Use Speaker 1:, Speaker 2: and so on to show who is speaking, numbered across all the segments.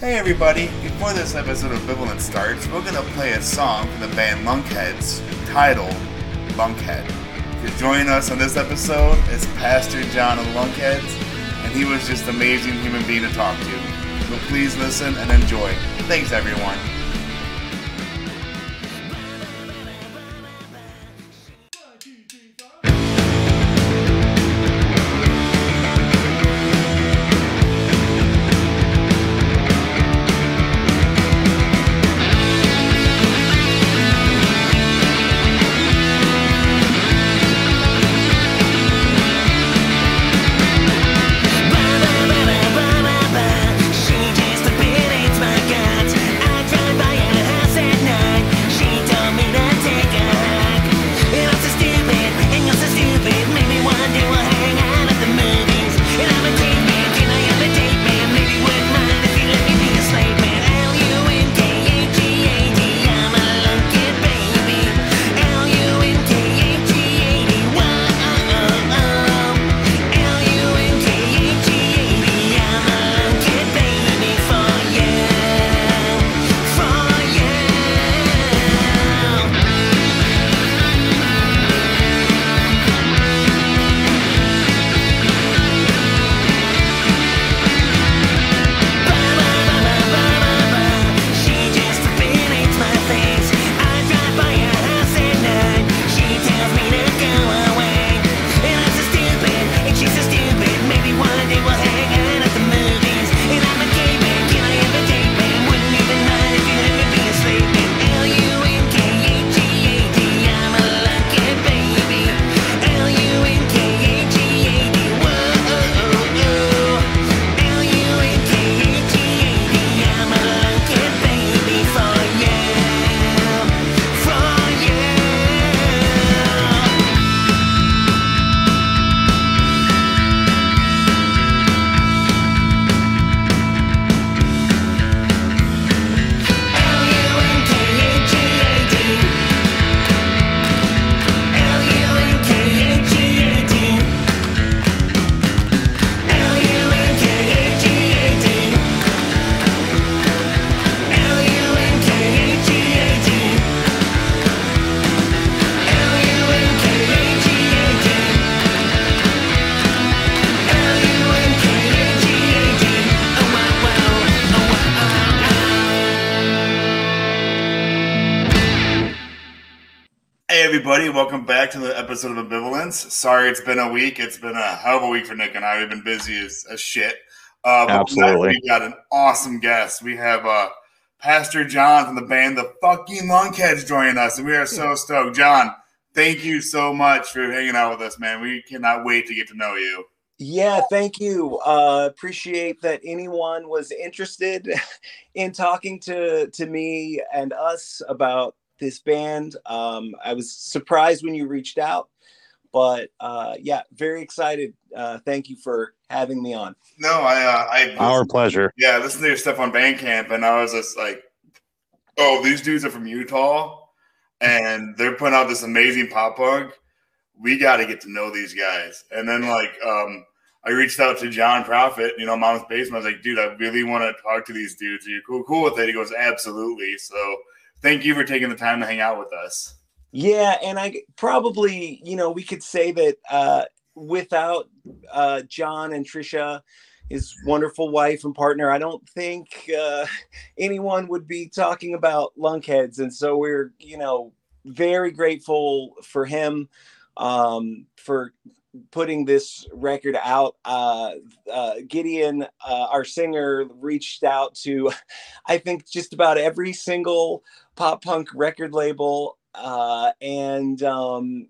Speaker 1: Hey everybody, before this episode of Bivalent starts, we're gonna play a song from the band Lunkheads titled Lunkhead. To join us on this episode is Pastor John of Lunkheads, and he was just an amazing human being to talk to. So please listen and enjoy. Thanks everyone. Episode of Ambivalence. Sorry it's been a week. It's been a hell of a week for Nick and I. We've been busy as, as shit. Uh, but
Speaker 2: Absolutely.
Speaker 1: We got an awesome guest. We have uh, Pastor John from the band The Fucking Lunkheads joining us, and we are so stoked. John, thank you so much for hanging out with us, man. We cannot wait to get to know you.
Speaker 3: Yeah, thank you. Uh, appreciate that anyone was interested in talking to to me and us about this band. Um, I was surprised when you reached out, but uh, yeah, very excited. Uh, thank you for having me on.
Speaker 1: No, I, uh, I
Speaker 2: Our pleasure.
Speaker 1: Yeah, I listened to your stuff on Bandcamp, and I was just like, "Oh, these dudes are from Utah, and they're putting out this amazing pop punk. We got to get to know these guys." And then, like, um, I reached out to John Prophet, you know, Mom's Basement. I was like, "Dude, I really want to talk to these dudes. Are you cool, cool with it?" He goes, "Absolutely." So, thank you for taking the time to hang out with us.
Speaker 3: Yeah, and I probably, you know, we could say that uh, without uh, John and Trisha, his wonderful wife and partner, I don't think uh, anyone would be talking about lunkheads. And so we're, you know, very grateful for him um, for putting this record out. Uh, uh, Gideon, uh, our singer, reached out to, I think, just about every single pop punk record label uh, and um,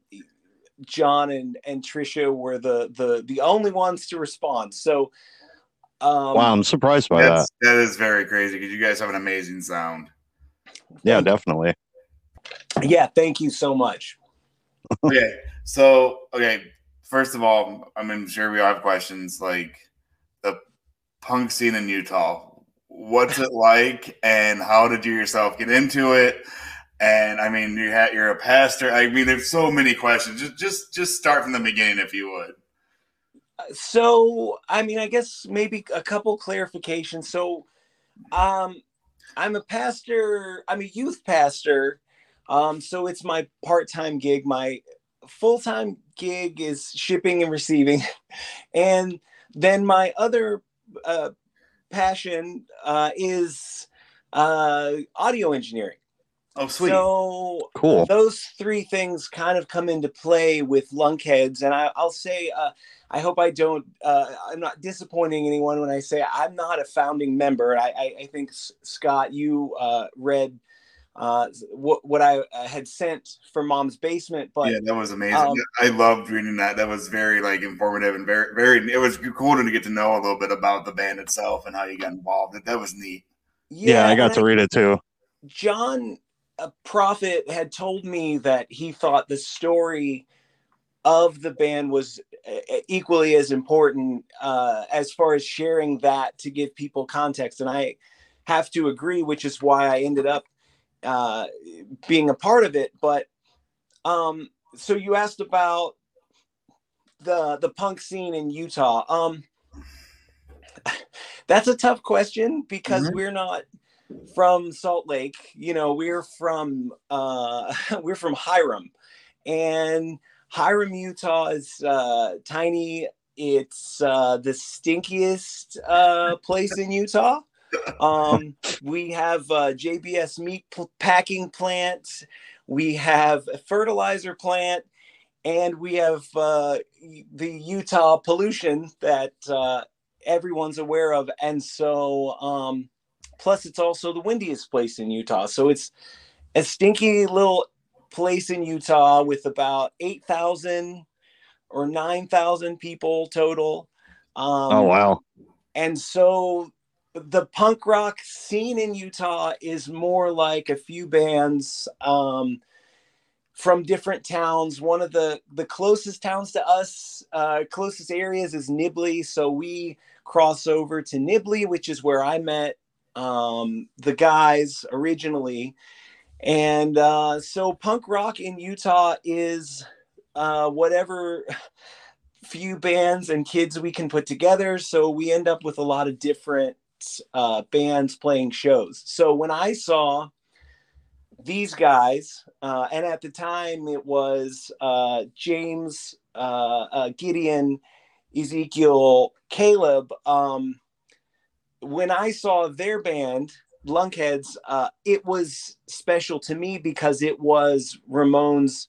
Speaker 3: John and and Trisha were the the the only ones to respond. So, um,
Speaker 2: wow, I'm surprised by
Speaker 1: that. that is very crazy because you guys have an amazing sound.
Speaker 2: Yeah, definitely.
Speaker 3: yeah, thank you so much.
Speaker 1: okay, so okay, first of all, I mean, sure we all have questions like the punk scene in Utah. What's it like, and how did you yourself get into it? And I mean, you had you're a pastor. I mean, there's so many questions. Just just just start from the beginning, if you would.
Speaker 3: So, I mean, I guess maybe a couple clarifications. So, Um, I'm a pastor. I'm a youth pastor. Um, so it's my part-time gig. My full-time gig is shipping and receiving, and then my other uh, passion uh, is uh, audio engineering.
Speaker 4: Oh, sweet.
Speaker 3: So
Speaker 2: Cool.
Speaker 3: those three things kind of come into play with lunkheads and I, i'll say uh, i hope i don't uh, i'm not disappointing anyone when i say i'm not a founding member i, I, I think S- scott you uh, read uh, what, what i uh, had sent for mom's basement but
Speaker 4: yeah, that was amazing.
Speaker 3: um,
Speaker 4: I loved reading that. That was very like informative and very, very. It was cool to get to know a little bit about the band itself and how you got involved. That, that was neat.
Speaker 2: Yeah, I got
Speaker 3: and
Speaker 2: to read it too.
Speaker 3: John a prophet had told me that he thought the story of the band was uh, equally as important uh, as far as sharing that to give people context and i have to agree which is why i ended up uh, being a part of it but um, so you asked about the the punk scene in utah um, that's a tough question because
Speaker 4: Mhm.
Speaker 3: we're not from Salt Lake. You know, we're from uh, we're from Hyrum, and Hyrum, Utah is uh, tiny. It's uh, the stinkiest uh, place in Utah. Um, we have uh, JBS meat p- packing plants. We have a fertilizer plant, and we have uh, the Utah pollution that uh, everyone's aware of. And so, um, plus, it's also the windiest place in Utah. So it's a stinky little place in Utah with about 8,000 or 9,000 people total. Um,
Speaker 2: oh wow.
Speaker 3: and so the punk rock scene in Utah is more like a few bands um, from different towns. One of the the closest towns to us, uh, closest areas is Nibley. So we cross over to Nibley, which is where I met um, the guys originally. And uh, so punk rock in Utah is uh, whatever few bands and kids we can put together. So we end up with a lot of different uh, bands playing shows. So when I saw these guys, uh, and at the time it was uh, James, uh, uh, Gideon, Ezekiel, Caleb. Um, when I saw their band, Lunkheads, uh, it was special to me because it was Ramones.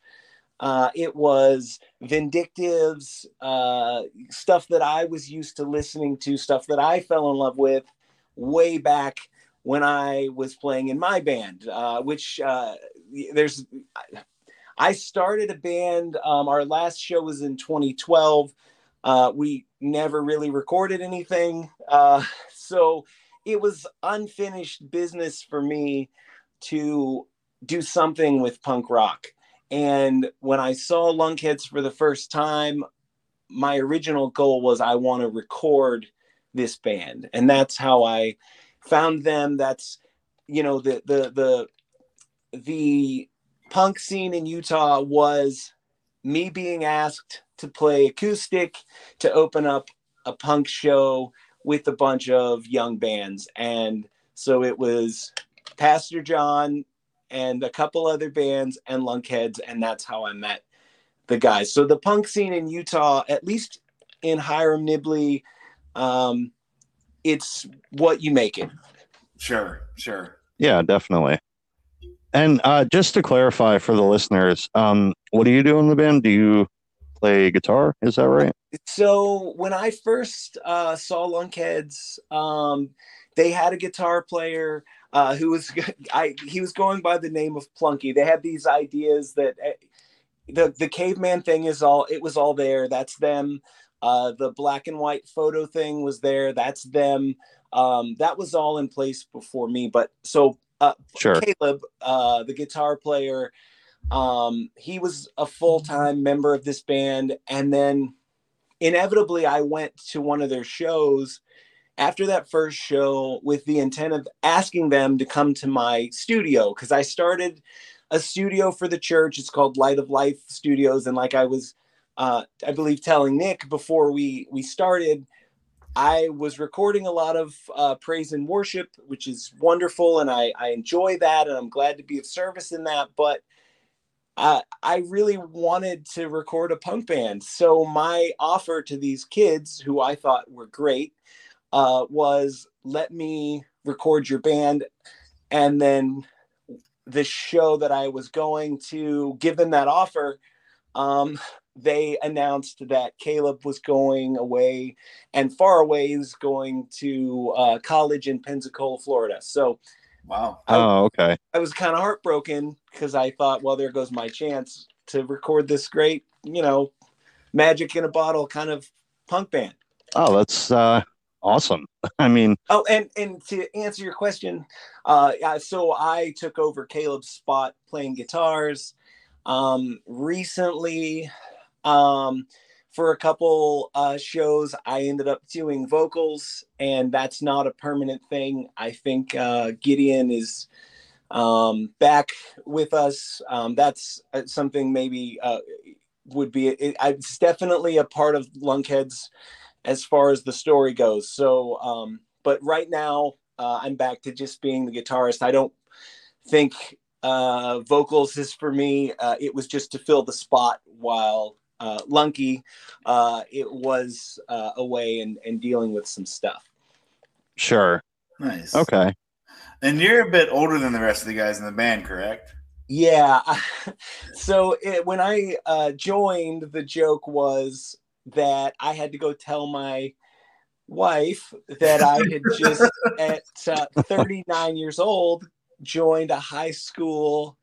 Speaker 3: Uh, it was Vindictives, uh, stuff that I was used to listening to, stuff that I fell in love with way back when I was playing in my band, uh, which uh, there's. I started a band. Um, our last show was in 2012. Uh, we never really recorded anything, uh, so it was unfinished business for me to do something with punk rock. And when I saw Lunkheads for the first time, my original goal was I want to record this band, and that's how I found them. That's you know the the the the punk scene in Utah was me being asked to play acoustic to open up a punk show with a bunch of young bands, and so it was Pastor John and a couple other bands and Lunkheads, and that's how I met the guys. So the punk scene in Utah, at least in Hyrum Nibley, um, it's what you make it.
Speaker 4: Sure, sure.
Speaker 2: Yeah, definitely. And uh, just to clarify for the listeners, um, what do you do in the band? Do you play guitar? Is that right?
Speaker 3: So when I first uh, saw Lunkheads, um, they had a guitar player uh, who was I he was going by the name of Plunky. They had these ideas that uh, the the caveman thing is all it was all there. That's them. Uh, the black and white photo thing was there. That's them. Um, that was all in place before me. But so uh,
Speaker 2: Sure.
Speaker 3: Caleb, uh, the guitar player, um, he was a full time member of this band, and then inevitably I went to one of their shows after that first show with the intent of asking them to come to my studio because I started a studio for the church. It's called Light of Life Studios, and like I was, uh, I believe, telling Nick before we we started, I was recording a lot of uh, praise and worship, which is wonderful, and I, I enjoy that, and I'm glad to be of service in that. But uh, I really wanted to record a punk band, so my offer to these kids, who I thought were great, uh, was let me record your band, and then the show that I was going to give them that offer. Um, they announced that Caleb was going away and far away is going to uh, college in Pensacola, Florida. So
Speaker 4: Wow.
Speaker 3: I-
Speaker 2: Oh, okay.
Speaker 3: I was kind of heartbroken because I thought, well, there goes my chance to record this great, you know, magic in a bottle kind of punk band.
Speaker 2: Oh, that's uh, awesome. I mean,
Speaker 3: Oh, and and to answer your question, uh, so I took over Caleb's spot playing guitars. Um, recently, um, for a couple uh, shows, I ended up doing vocals, and that's not a permanent thing. I think uh, Gideon is um, back with us. Um, that's uh, something maybe uh, would be. It, it's definitely a part of Lunkheads as far as the story goes. So, um, but right now, uh, I'm back to just being the guitarist. I don't think uh, vocals is for me. It was just to fill the spot while uh, Lunky, uh, it was uh, away and, and dealing with some stuff.
Speaker 2: sure.
Speaker 4: Nice.
Speaker 2: Okay.
Speaker 4: And you're a bit older than the rest of the guys in the band, correct?
Speaker 3: Yeah. so it, when I uh, joined, the joke was that I had to go tell my wife that I had just at uh, 39 years old joined a high school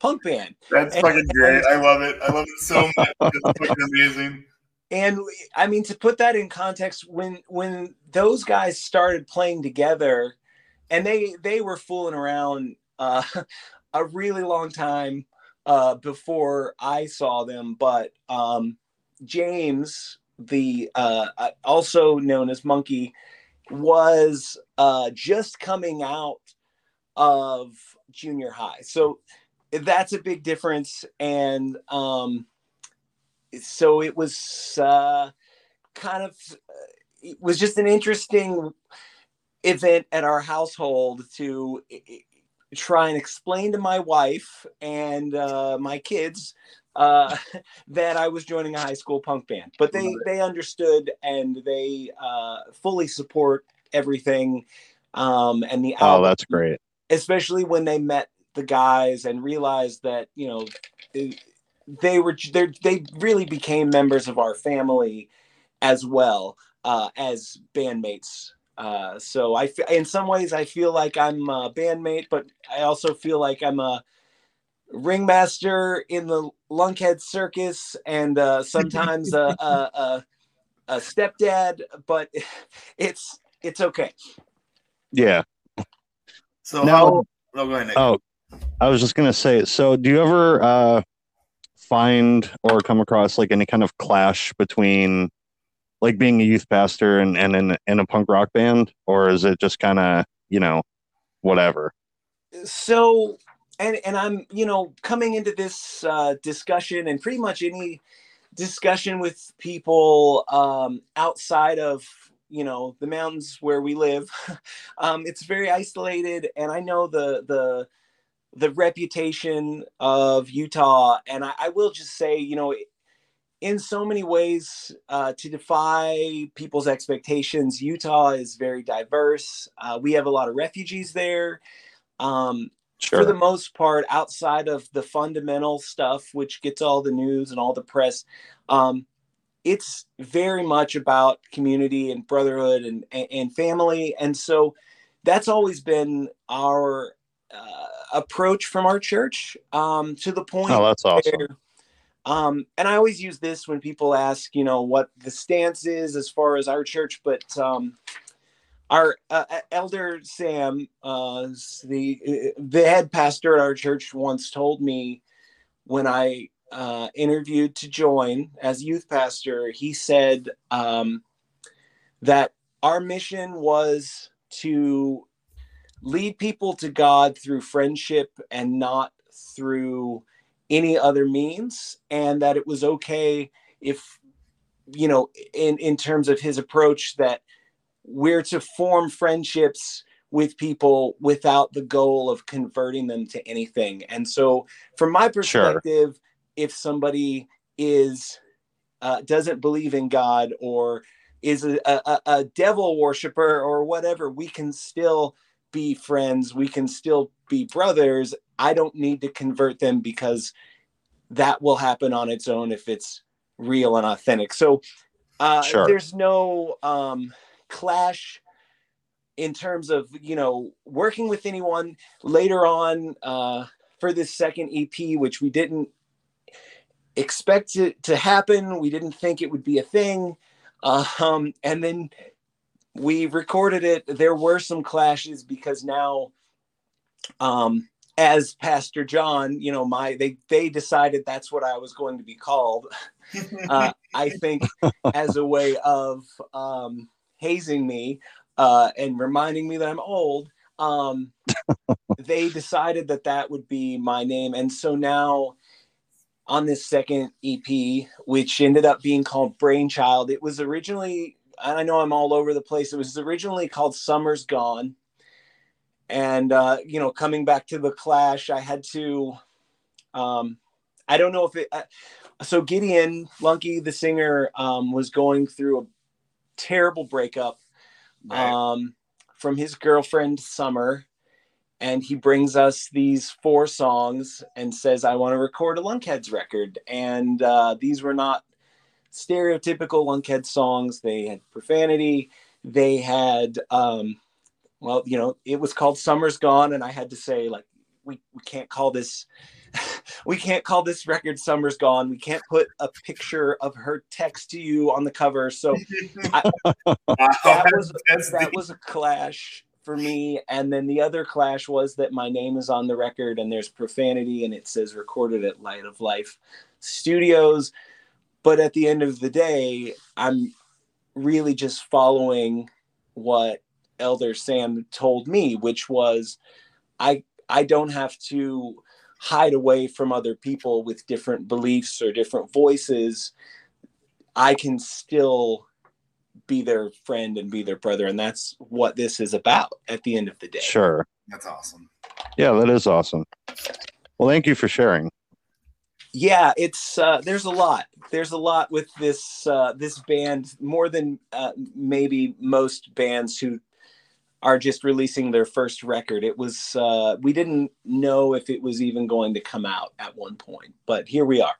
Speaker 3: punk band.
Speaker 4: That's
Speaker 3: And-
Speaker 4: fucking great. I love it. I love it so much. It's fucking amazing.
Speaker 3: and i mean to put that in context when when those guys started playing together and they they were fooling around uh a really long time uh before i saw them but um james the uh uh, also known as monkey was uh just coming out of junior high so that's a big difference and um so it was uh, kind of it was just an interesting event at our household to try and explain to my wife and uh, my kids uh, that I was joining a high school punk band. But they they understood and they uh, fully support everything um, and the
Speaker 2: Oh, that's great.
Speaker 3: especially when they met the guys and realized that you know they were they they really became members of our family as well uh, as bandmates. Uh, so I, in some ways, I feel like I'm a bandmate, but I also feel like I'm a ringmaster in the Lunkhead Circus, and uh, sometimes a, a, a, a stepdad. But it's it's okay.
Speaker 2: Yeah.
Speaker 4: So
Speaker 2: Now-
Speaker 4: how? Oh, go ahead. Nick.
Speaker 2: Oh, I was just gonna say. So, do you ever uh, find or come across like any kind of clash between like being a youth pastor and and in, in a punk rock band, or is it just kind of you know whatever?
Speaker 3: so and and i'm you know coming into this uh, discussion and pretty much any discussion with people um, outside of you know the mountains where we live um, it's very isolated and i know the the the reputation of utah and i, I will just say you know in so many ways uh, to defy people's expectations utah is very diverse uh, we have a lot of refugees there um,
Speaker 2: Sure.
Speaker 3: for the most part, outside of the fundamental stuff, which gets all the news and all the press, um, it's very much about community and brotherhood and, and, and family. And so that's always been our uh, approach from our church um, to the point
Speaker 2: oh, that's awesome.
Speaker 3: where, um, and I always use this when people ask, you know, what the stance is as far as our church, but um, our uh, elder Sam, uh, the the head pastor at our church, once told me when I uh, interviewed to join as youth pastor, he said um, that our mission was to lead people to God through friendship and not through any other means, and that it was okay if, you know, in in terms of his approach that we're to form friendships with people without the goal of converting them to anything. And so, from my perspective, if somebody is uh, doesn't believe in God or is a, a, a devil worshiper or whatever, we can still be friends. We can still be brothers. I don't need to convert them because that will happen on its own if it's real and authentic. So uh,
Speaker 2: Sure.
Speaker 3: there's no um, clash in terms of you know working with anyone later on uh, for this second EP, which we didn't expect it to happen. We didn't think it would be a thing, um, and then we recorded it. There were some clashes because now, um, as Pastor John, you know, my they they decided that's what I was going to be called. Uh, I think as a way of um, hazing me uh, and reminding me that I'm old. Um, they decided that that would be my name, and so now on this second EP, which ended up being called Brainchild, it was originally. I know I'm all over the place. It was originally called Summer's Gone, and uh, you know, coming back to the Clash, I had to. Um, I don't know if it. Uh, so Gideon Lunky, the singer, um, was going through a terrible breakup
Speaker 4: Right.
Speaker 3: um, from his girlfriend Summer, and he brings us these four songs and says, "I want to record a Lunkheads record." And uh, these were not stereotypical Lunkhead songs. They had profanity. They had, um, well, you know, it was called "Summer's Gone," and I had to say, like, we we can't call this. We can't call this record "Summer's Gone." We can't put a picture of her text to you on the cover. So
Speaker 4: Wow,
Speaker 3: that was that was a clash for me and then the other clash was that my name is on the record and there's profanity and it says recorded at light of life studios but at the end of the day i'm really just following what elder sam told me which was i i don't have to hide away from other people with different beliefs or different voices i can still be their friend and be their brother and that's what this is about at the end of the day
Speaker 2: Sure.
Speaker 4: That's awesome.
Speaker 2: Yeah, that is awesome. Well, thank you for sharing.
Speaker 3: Yeah it's uh there's a lot there's a lot with this uh this band more than uh, maybe most bands who are just releasing their first record it was uh we didn't know if it was even going to come out at one point but here we are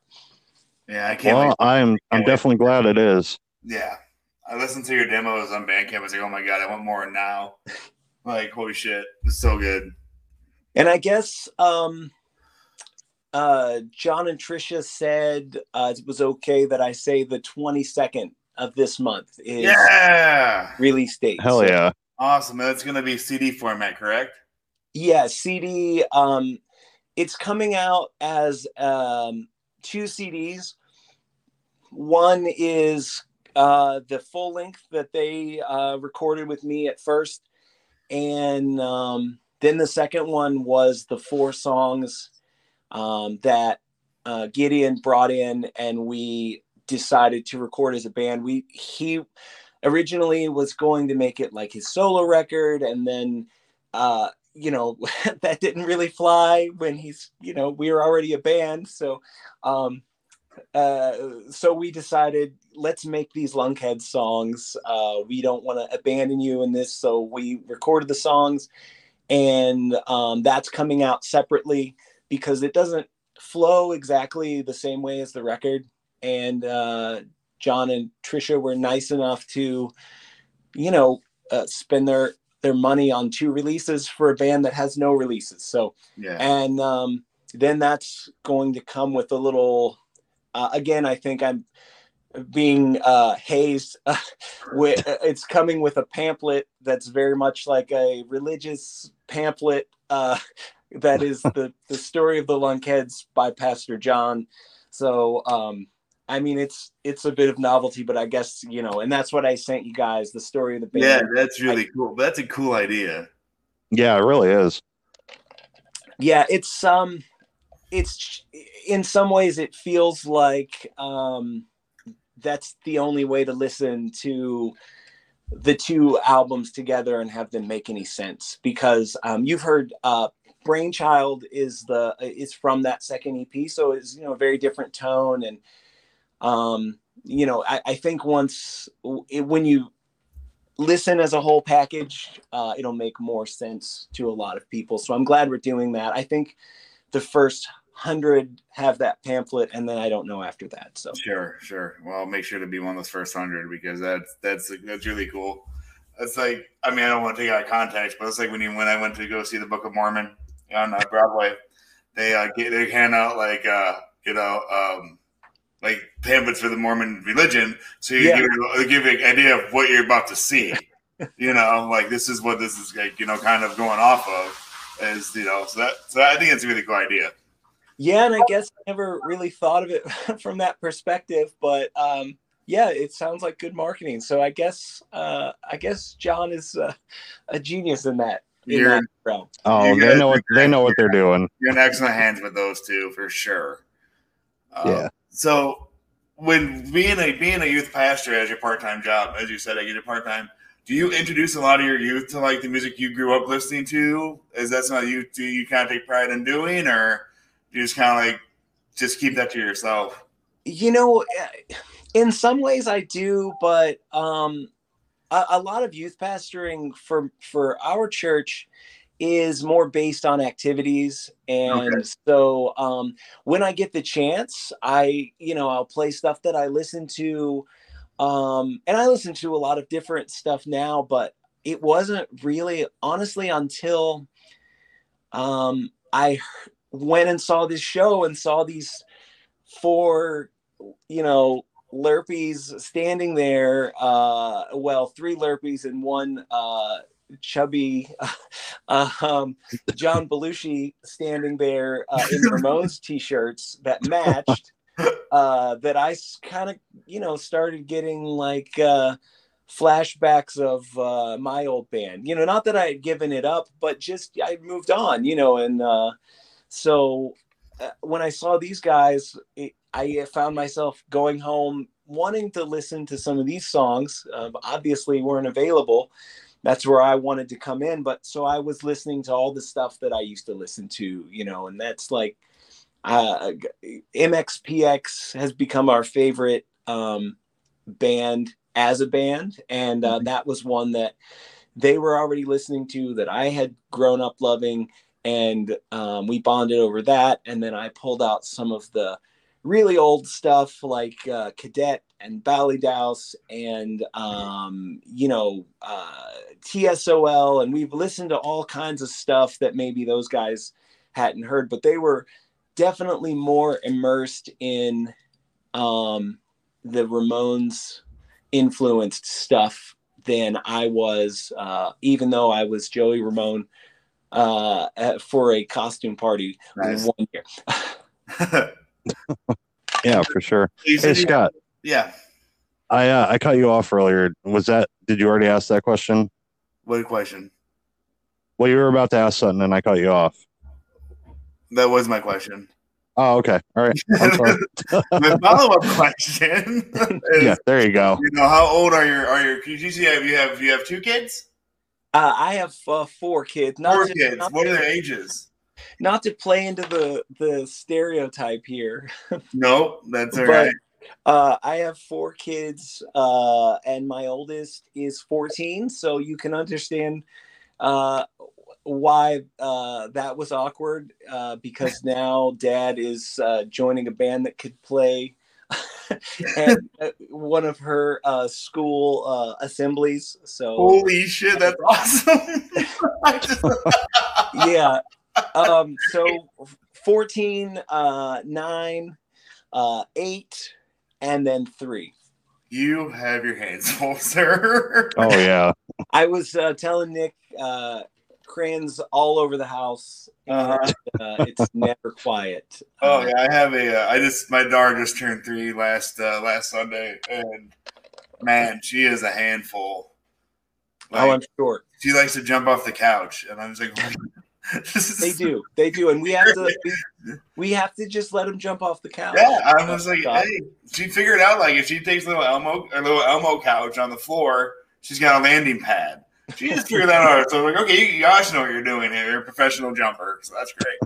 Speaker 4: Yeah, I can't
Speaker 2: Well,
Speaker 4: wait.
Speaker 2: I'm I'm definitely glad it is.
Speaker 4: Yeah. I listened to your demos on Bandcamp. I was like, oh my God, I want more now. Like, holy shit. It's so good.
Speaker 3: and i guess um uh john and trisha said uh it was okay that i say the 22nd of this month is
Speaker 4: Yeah.
Speaker 3: release date
Speaker 2: Hell
Speaker 3: So-
Speaker 2: yeah.
Speaker 4: Awesome. That's going to be CD format, correct?
Speaker 3: yeah cd um it's coming out as um two cds one is uh the full length that they uh recorded with me at first and um then the second one was the four songs um that uh gideon brought in and we decided to record as a band. We he originally was going to make it like his solo record and then uh you know that didn't really fly when he's you know we were already a band. So um uh so we decided let's make these lunkhead songs. Uh we don't want to abandon you in this. So we recorded the songs and um that's coming out separately because it doesn't flow exactly the same way as the record and uh john and trisha were nice enough to you know uh, spend their their money on two releases for a band that has no releases. So,
Speaker 4: Yeah.
Speaker 3: and um, then that's going to come with a little. Uh, again, I think I'm being uh, hazed. with, it's coming with a pamphlet that's very much like a religious pamphlet. Uh, that is the the story of the Lunkheads by Pastor John. So, um, I mean, it's it's a bit of novelty, but I guess you know, and that's what I sent you guys the story of the band.
Speaker 4: Yeah, that's really cool. That's a cool idea.
Speaker 2: Yeah, it really is.
Speaker 3: yeah it's um it's in some ways it feels like um that's the only way to listen to the two albums together and have them make any sense because um, you've heard uh, brainchild is the is from that second ep so it's you know a very different tone and um you know i, I think once it, when you listen as a whole package uh, it'll make more sense to a lot of people so i'm glad we're doing that i think the first hundred have that pamphlet and then i don't know after that so
Speaker 4: Sure, sure. Well, I'll make sure to be one of those first hundred because that's that's that's really cool. It's like I mean I don't want to take out of context, but it's like when you when I went to go see the Book of Mormon on uh, Broadway, they uh, get, they hand out like uh, you know um, like pamphlets for the Mormon religion, so you
Speaker 3: Yeah.
Speaker 4: give, they give you an idea of what you're about to see. you know, like this is what this is like. You know, kind of going off of is you know. So that so I think it's a really cool idea.
Speaker 3: Yeah, and I guess I never really thought of it from that perspective, but um, yeah, it sounds like good marketing. So I guess uh, I guess John is uh, a genius in that in
Speaker 4: You're-
Speaker 3: that realm.
Speaker 2: Oh,
Speaker 4: You
Speaker 2: they know what they know what they're doing.
Speaker 4: You're in excellent hands with those two for sure. Um,
Speaker 2: Yeah.
Speaker 4: So when being a being a youth pastor as your part time job, as you said, I get a part time. Do you introduce a lot of your youth to like the music you grew up listening to? Is that something you do you kind of take pride in doing, or do you just kind of like just keep that to yourself?
Speaker 3: You know, eh, in some ways I do, but um, a, a lot of youth pastoring for for our church is more based on activities. And so um when i get the chance i you know i'll play stuff that i listen to um and i listen to a lot of different stuff now but it wasn't really honestly until um i went and saw this show and saw these four you know lurpies standing there uh well three lurpies and one uh chubby um john belushi standing there uh, in ramones t-shirts that matched uh that i kind of you know started getting like uh flashbacks of uh my old band. You know not that i had given it up but just i moved on you know and uh so uh, when i saw these guys it, i found myself going home wanting to listen to some of these songs uh, obviously weren't available. That's where i wanted to come in but so i was listening to all the stuff that i used to listen to you know and that's like uh, mxpx has become our favorite um, band as a band. And uh, that was one that they were already listening to that i had grown up loving. And um, we bonded over that. And then i pulled out some of the really old stuff like uh, cadet and ballydouse and um, you know uh, tsol and we've listened to all kinds of stuff that maybe those guys hadn't heard but they were definitely more immersed in um, the ramones influenced stuff than i was uh, even though i was joey ramone uh, at- for a costume party
Speaker 4: Nice.
Speaker 3: one year
Speaker 2: Yeah, for sure.
Speaker 4: You
Speaker 2: Hey
Speaker 4: said you-
Speaker 2: Scott,
Speaker 4: yeah.
Speaker 2: I uh, I cut you off earlier. Was that? Did you already ask that question?
Speaker 4: What question?
Speaker 2: Well, you were about to ask something, and I cut you off.
Speaker 4: That was my question.
Speaker 2: Oh, okay. All right. I'm sorry.
Speaker 4: My follow up question is,
Speaker 2: yeah, there you go.
Speaker 4: you know, how old are your are your? Did you see have you have you have two kids?
Speaker 3: uh, i have uh, four kids not
Speaker 4: Four
Speaker 3: to,
Speaker 4: kids.
Speaker 3: Not,
Speaker 4: What are their ages?
Speaker 3: Not to play into the the stereotype here
Speaker 4: No, that's all
Speaker 3: But-
Speaker 4: right.
Speaker 3: Uh, I have four kids, uh, and my oldest is 14. So you can understand uh, why uh, that was awkward uh, because now dad is uh, joining a band that could play at one of her uh, school uh, assemblies. So
Speaker 4: Holy shit, that's awesome.
Speaker 3: Yeah. Um, so 14, uh, 9, uh, 8, and then 3.
Speaker 4: you have your hands full, sir.
Speaker 2: Oh yeah.
Speaker 3: I was uh, telling Nick uh, crayons all over the house.
Speaker 4: Uh-huh.
Speaker 3: uh, it's never quiet.
Speaker 4: Oh yeah, I have a. Uh, I just my daughter just turned three last uh, last Sunday, and man, she is a handful.
Speaker 3: oh, I'm sure
Speaker 4: she likes to jump off the couch, and I'm just like,
Speaker 3: they do. They do, and we have to. We, we have to just let them jump off the couch.
Speaker 4: Yeah, I was like,
Speaker 3: Stop.
Speaker 4: hey, she figured out like if she takes little Elmo a little Elmo couch on the floor, she's got a landing pad. She just figured that out. So I'm like, okay, you guys know what you're doing here. You're a professional jumper, so that's great.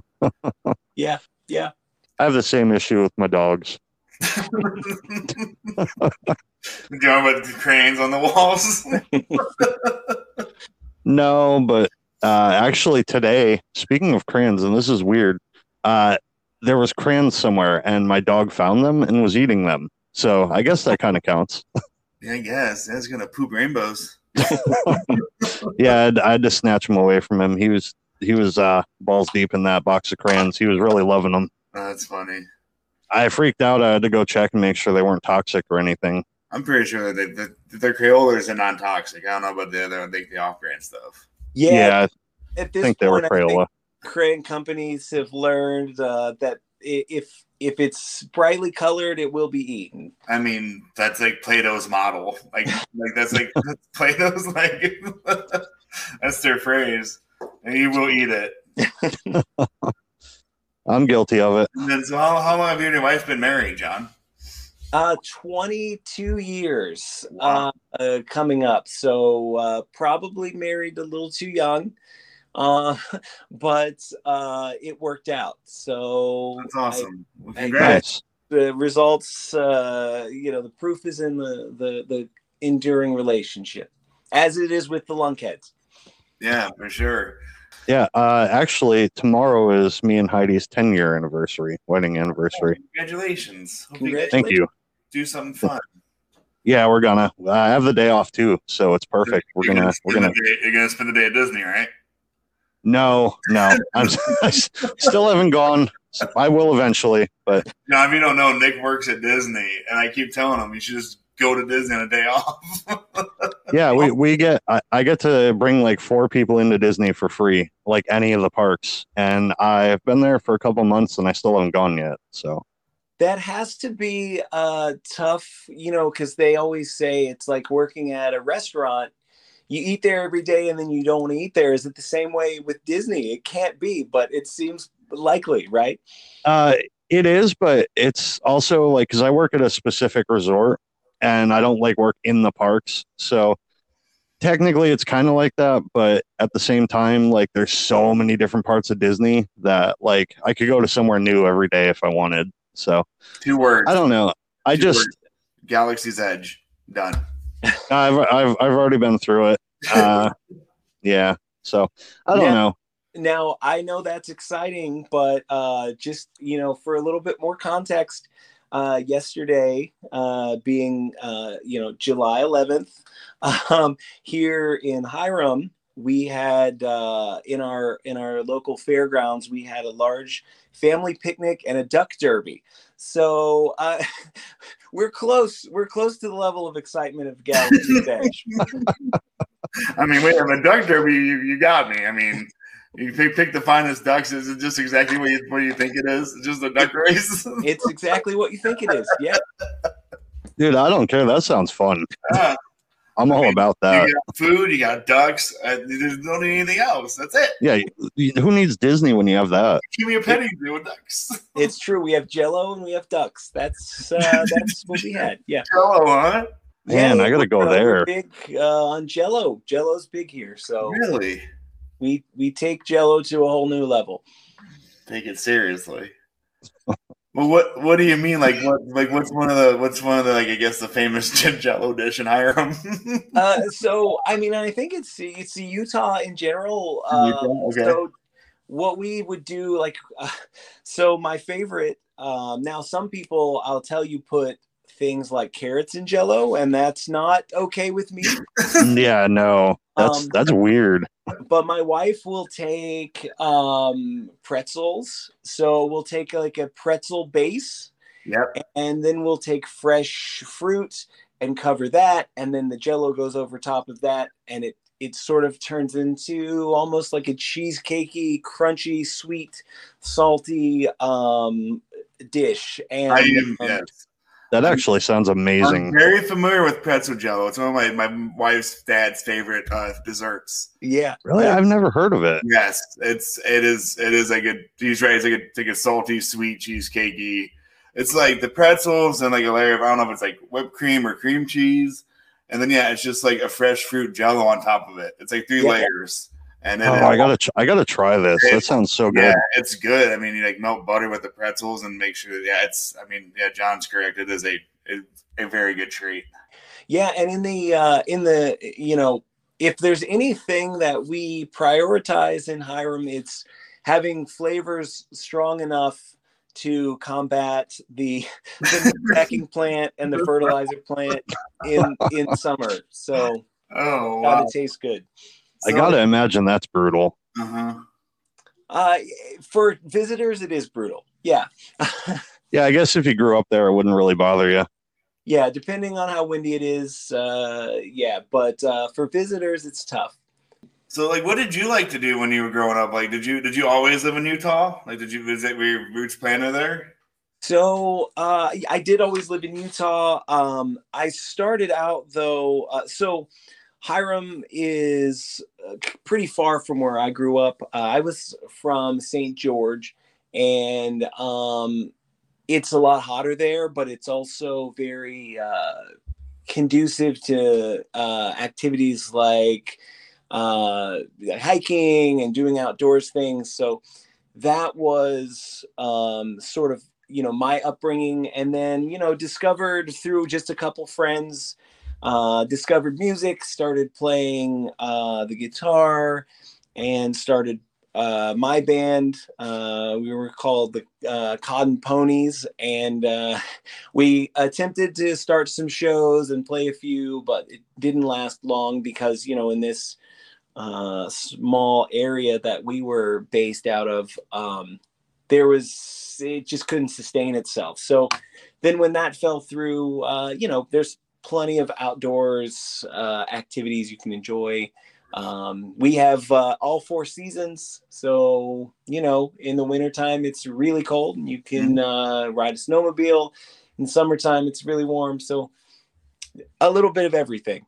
Speaker 3: Yeah, yeah.
Speaker 2: I have the same issue with my dogs.
Speaker 4: Jump with the cranes on the walls.
Speaker 2: No, but uh, actually today, speaking of crayons, and this is weird, uh, there was crayons somewhere, and my dog found them and was eating them. So I guess that kind of counts.
Speaker 4: yeah, I guess that's gonna poop rainbows.
Speaker 2: yeah, I had, I had to snatch him away from him. He was he was uh, balls deep in that box of crayons. He was really loving them.
Speaker 4: Oh, that's funny.
Speaker 2: I freaked out. I had to go check and make sure they weren't toxic or anything.
Speaker 4: I'm pretty sure that, that, that their Crayolas are non-toxic. I don't know about the other, I think the off-brand stuff.
Speaker 3: Yeah.
Speaker 2: Yeah,
Speaker 3: At
Speaker 2: I
Speaker 3: this
Speaker 2: think they were
Speaker 3: point, I
Speaker 2: Crayola.
Speaker 3: crayon companies have learned uh, that if if it's brightly colored, it will be eaten.
Speaker 4: I mean, that's like Play-Doh's model. Like, like that's like that's Play-Doh's like that's their phrase, and you will eat it.
Speaker 2: I'm guilty of it.
Speaker 4: And then, so how, how long have you and your wife been married, John?
Speaker 3: Uh, 22 years
Speaker 4: Wow.
Speaker 3: uh, uh, coming up. So uh, probably married a little too young, uh, but uh, it worked out. So
Speaker 4: That's awesome. Well,
Speaker 3: I-
Speaker 4: congrats.
Speaker 2: Nice.
Speaker 3: the results, uh, you know, the proof is in the, the, the enduring relationship, as it is with the lunkheads.
Speaker 4: Yeah, for sure.
Speaker 2: Yeah, uh, actually, tomorrow is me and Heidi's 10 year anniversary, wedding anniversary.
Speaker 4: Congratulations. Hope you
Speaker 2: Thank you.
Speaker 4: Do something fun.
Speaker 2: Yeah, we're gonna. I have the day off too, so it's perfect. We're
Speaker 4: You're
Speaker 2: gonna. We're
Speaker 4: spend
Speaker 2: gonna.
Speaker 4: the day, you're gonna spend the day at Disney, right?
Speaker 2: No, no, I'm I still haven't gone. I will eventually, but
Speaker 4: Now, if you don't know, Nick works at Disney, and I keep telling him you should just go to Disney on a day off.
Speaker 2: yeah, we we get. I, I get to bring like four people into Disney for free, like any of the parks, and I've been there for a couple months, and I still haven't gone yet. So
Speaker 3: That has to be uh, tough, you know, because they always say it's like working at a restaurant. You eat there every day and then you don't want to eat there. Is it the same way with Disney? It can't be, but it seems likely, right?
Speaker 2: Uh, it is, but it's also like because I work at a specific resort and I don't like work in the parks. So technically, it's kind of like that, but at the same time, like there's so many different parts of Disney that like I could go to somewhere new every day if I wanted. So
Speaker 4: Two words.
Speaker 2: I don't know. I
Speaker 4: Two
Speaker 2: just
Speaker 4: words. Galaxy's Edge. Done.
Speaker 2: I've I've I've already been through it. Uh, yeah. So I don't
Speaker 3: Yeah.
Speaker 2: know.
Speaker 3: Now I know that's exciting, but uh, just you know, for a little bit more context, uh, yesterday, uh, being uh, you know July 11th, um, here in Hyrum, we had uh, in our in our local fairgrounds, we had a large family picnic and a duck derby. So uh, we're close. We're close to the level of excitement of Galaxy's Edge.
Speaker 4: I mean, wait, on the duck derby, you, you got me. I mean, you pick, pick the finest ducks. Is it just exactly what you, what you think it is? It's just a duck race?
Speaker 3: It's exactly what you think it is. Yeah.
Speaker 2: Dude, I don't care. That sounds fun.
Speaker 4: Yeah.
Speaker 2: I'm all about that.
Speaker 4: you got food, you got ducks. Uh, there's no need anything else. That's it.
Speaker 2: Yeah, you- who needs Disney when you have that?
Speaker 4: Give me a penny deal with ducks.
Speaker 3: It's true. We have Jello and we have ducks. That's uh, that's what we had. Yeah.
Speaker 4: Jello, huh?
Speaker 2: Man, I gotta go
Speaker 3: uh,
Speaker 2: there.
Speaker 3: Big uh, on Jello. Jello's big here, so
Speaker 4: Really?
Speaker 3: we we take Jello to a whole new level.
Speaker 4: Take it seriously. Well, what what do you mean? Like what? Like what's one of the what's one of the like I guess the famous Jim Jello dish in Hyrum?
Speaker 3: Uh, so I mean, I think it's it's Utah in general. Um,
Speaker 4: Utah, okay.
Speaker 3: So what we would do, like, uh, so my favorite. Um, now, some people, I'll tell you, put things like carrots and Jello, and that's not okay with me.
Speaker 2: yeah, no, that's
Speaker 3: Um,
Speaker 2: that's weird.
Speaker 3: but my wife will take um pretzels so we'll take like a pretzel base
Speaker 4: yep.
Speaker 3: and then we'll take fresh fruit and cover that and then the jello goes over top of that and it it sort of turns into almost like a cheesecakey crunchy sweet salty um dish and
Speaker 4: I am.
Speaker 3: um,
Speaker 4: Yes.
Speaker 2: That actually sounds
Speaker 4: I'm
Speaker 2: amazing.
Speaker 4: very familiar with pretzel Jello. It's one of my my wife's dad's favorite uh, desserts.
Speaker 3: yeah
Speaker 2: Really, I've never heard of it.
Speaker 4: Yes, it's it is it is like a he's right. It's like a like a salty, sweet cheesecakey. It's like the pretzels and like a layer of I don't know if it's like whipped cream or cream cheese, and then yeah, it's just like a fresh fruit jello on top of it. It's like three
Speaker 3: Yeah.
Speaker 4: layers, and then
Speaker 2: Oh, I gotta, tr- I gotta try this. That sounds so good.
Speaker 4: yeah, it's good. I mean, you like melt butter with the pretzels and make sure. Yeah, it's. I mean, yeah, John's correct. It is a a, a very good treat.
Speaker 3: Yeah, and in the uh, in the you know, if there's anything that we prioritize in Hyrum, it's having flavors strong enough to combat the, the packing plant and the fertilizer plant in in summer. So
Speaker 4: Oh
Speaker 3: gotta
Speaker 4: wow!
Speaker 3: taste good.
Speaker 2: I gotta imagine that's brutal.
Speaker 4: Uh-huh.
Speaker 3: Uh, for visitors, it is brutal. Yeah,
Speaker 2: Yeah, I guess if you grew up there, it wouldn't really bother you.
Speaker 3: yeah. Depending on how windy it is, uh, yeah. But uh, for visitors, it's tough.
Speaker 4: So, like, what did you like to do when you were growing up? Like, did you did you always live in Utah? Like, did you visit? Were your roots planted there?
Speaker 3: So uh, I did always live in Utah. Um, I started out though. Uh, so Hyrum is uh, pretty far from where I grew up. Uh, I was from St. George, and um, it's a lot hotter there, but it's also very uh, conducive to uh, activities like uh, hiking and doing outdoors things. So that was um, sort of you know my upbringing and then you know discovered through just a couple friends uh, discovered music started playing uh, the guitar and started uh, my band uh, we were called the uh, cotton ponies and uh, we attempted to start some shows and play a few but it didn't last long because you know in this small area that we were based out of um, there was it just couldn't sustain itself. So then when that fell through, uh, you know, there's plenty of outdoors uh, activities you can enjoy. Um, we have uh, all four seasons. So, you know, in the wintertime, it's really cold and you can uh, ride a snowmobile. In summertime, it's really warm. So a little bit of everything.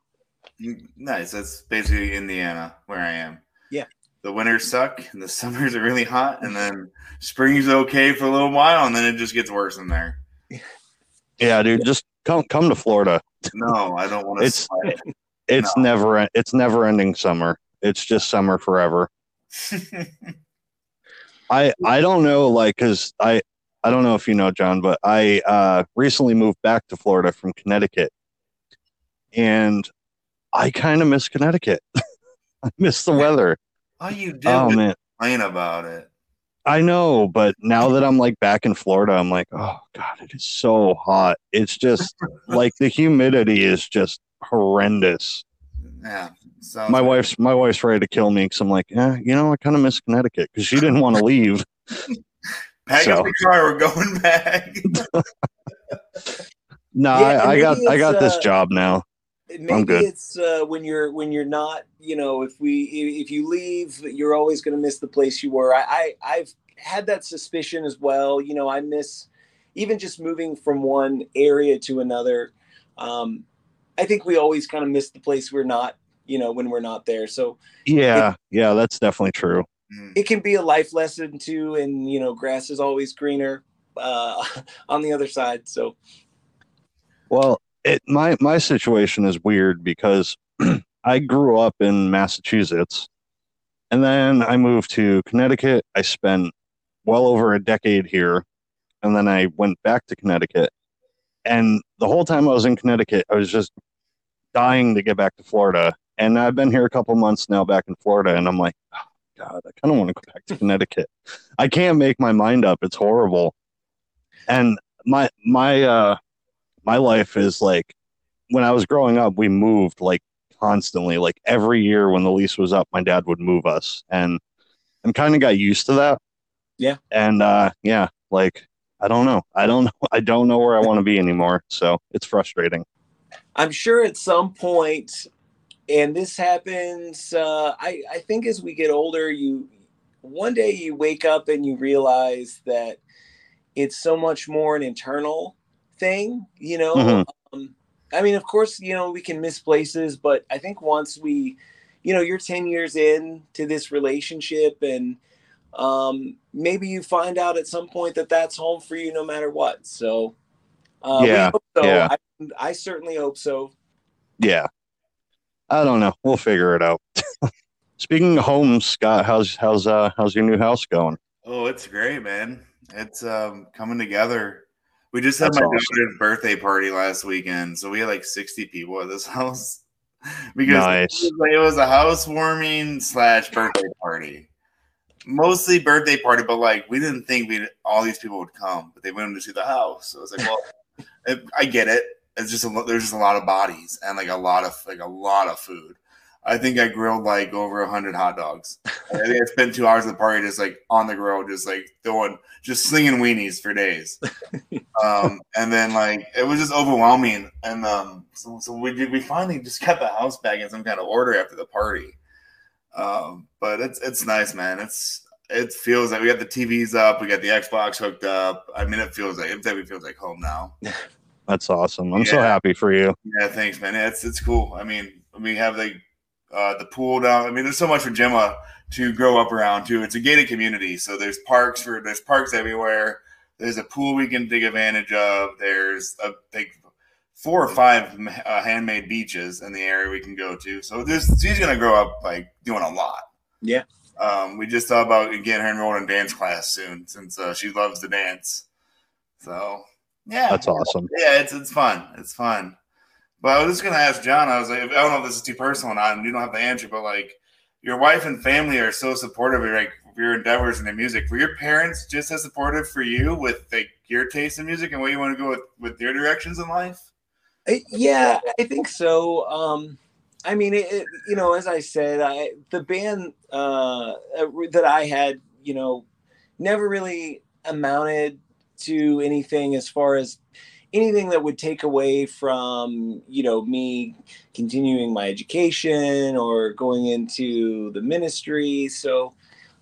Speaker 4: Mm, Nice. That's basically Indiana, where I am.
Speaker 3: Yeah.
Speaker 4: The winters suck, and the summers are really hot, and then spring's okay for a little while, and then it just gets worse in there.
Speaker 2: Yeah, dude, just come come to Florida.
Speaker 4: No, I don't want to.
Speaker 2: It's- It's never it's never ending summer. It's just summer forever. I I don't know like cuz I I don't know if you know John, but I uh recently moved back to Florida from Connecticut. And I kind of miss Connecticut. I miss the weather.
Speaker 4: All you did
Speaker 2: Oh man.
Speaker 4: complain about it.
Speaker 2: I know, but now that I'm like back in Florida, I'm like, oh god, it is so hot. It's just like the humidity is just horrendous.
Speaker 4: Yeah. Sounds
Speaker 2: My
Speaker 4: like-
Speaker 2: wife's my wife's ready to kill me because I'm like, yeah, you know, I kind of miss Connecticut because she didn't want to leave.
Speaker 4: Pack up
Speaker 2: so-
Speaker 4: the car. We're going back.
Speaker 2: No,
Speaker 3: Yeah,
Speaker 2: I, I got I got
Speaker 3: it's,
Speaker 2: this
Speaker 3: uh,
Speaker 2: job now.
Speaker 3: Maybe it's uh, when you're when you're not you know if we if you leave you're always going to miss the place you were. I, I i've had that suspicion as well you know i miss even just moving from one area to another. Um i think we always kind of miss the place we're not you know when we're not there. So
Speaker 2: Yeah, yeah, that's definitely true.
Speaker 3: It can be a life lesson too and you know grass is always greener uh on the other side so.
Speaker 2: Well, it my my situation is weird because I grew up in Massachusetts, and then I moved to Connecticut. I spent well over a decade here, and then I went back to Connecticut. And the whole time I was in Connecticut, I was just dying to get back to Florida. And I've been here a couple months now, back in Florida, and I'm like, oh, God, I kind of want to go back to Connecticut. I can't make my mind up. It's horrible. And my my uh my life is like when I was growing up, we moved like constantly. Like every year when the lease was up, my dad would move us, and I'm kind of got used to that.
Speaker 3: Yeah.
Speaker 2: And uh, yeah, like I don't know, I don't know, I don't know where I want to be anymore. So it's frustrating.
Speaker 3: I'm sure at some point, and this happens. Uh, I I think as we get older, you one day you wake up and you realize that it's so much more an internal thing. You know,
Speaker 2: Mhm.
Speaker 3: um, I mean, of course, you know we can miss places, but I think once we, you know, you're ten years in to this relationship and. Um, maybe you find out at some point that that's home for you no matter what. So, uh,
Speaker 2: Yeah,
Speaker 3: so.
Speaker 2: yeah.
Speaker 3: I, I certainly hope so.
Speaker 2: Yeah. I don't know. We'll figure it out. Speaking of homes, Scott, how's how's uh how's your new house going?
Speaker 4: Oh, it's great, man. It's um coming together. We just had
Speaker 2: That's
Speaker 4: my
Speaker 2: awesome.
Speaker 4: daughter's birthday party last weekend, so we had like 60 people at this house. because
Speaker 2: Nice.
Speaker 4: it, was, it was a housewarming slash birthday party. Mostly birthday party, but like we didn't think we all these people would come, but they wanted to see the house. So I was like, well, it, I get it. It's just a, there's just a lot of bodies and like a lot of like a lot of food. I think I grilled like over a hundred hot dogs. I think I spent two hours at the party just like on the grill, just like throwing, just slinging weenies for days. um, and then like it was just overwhelming. And um, so, so we did. We finally just got the house back in some kind of order after the party. Um, but it's it's nice, man. It's it feels like we got the TVs up, we got the Xbox hooked up. I mean, it feels like it definitely feels like home now.
Speaker 2: That's awesome. I'm so happy for you.
Speaker 4: Yeah, thanks, man. Yeah, it's it's cool. I mean, we have like uh, the pool down. I mean, there's so much for Gemma to grow up around too. It's a gated community, so there's parks for there's parks everywhere. There's a pool we can take advantage of. There's a like four or five uh, handmade beaches in the area we can go to. So this she's gonna grow up like doing a lot.
Speaker 3: Yeah.
Speaker 4: Um, we just thought about getting her enrolled in dance class soon since uh, she loves to dance. So yeah,
Speaker 2: That's awesome.
Speaker 4: yeah, it's it's fun. It's fun. But I was just gonna ask John. I was like, I don't know if this is too personal or not, and you don't have to answer. But like, your wife and family are so supportive of like your endeavors and the music. Were your parents just as supportive for you with like your taste in music and where you want to go with with your directions in life?
Speaker 3: Yeah, I think so. Um, I mean, it, it- you know, as I said, I the band uh, uh, that I had, you know, never really amounted to anything as far as anything that would take away from you know me continuing my education or going into the ministry. So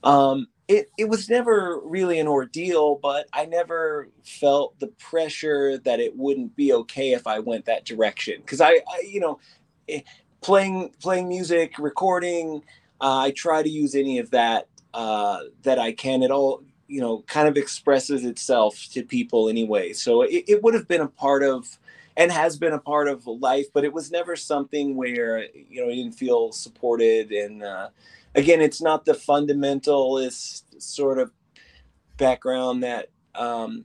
Speaker 3: um, it it was never really an ordeal, but I never felt the pressure that it wouldn't be okay if I went that direction because I, I you know eh, playing playing music recording uh, I try to use any of that uh, that I can at all you know kind of expresses itself to people anyway so it, it would have been a part of and has been a part of life but it was never something where you know you didn't feel supported and uh, again it's not the fundamentalist sort of background that um,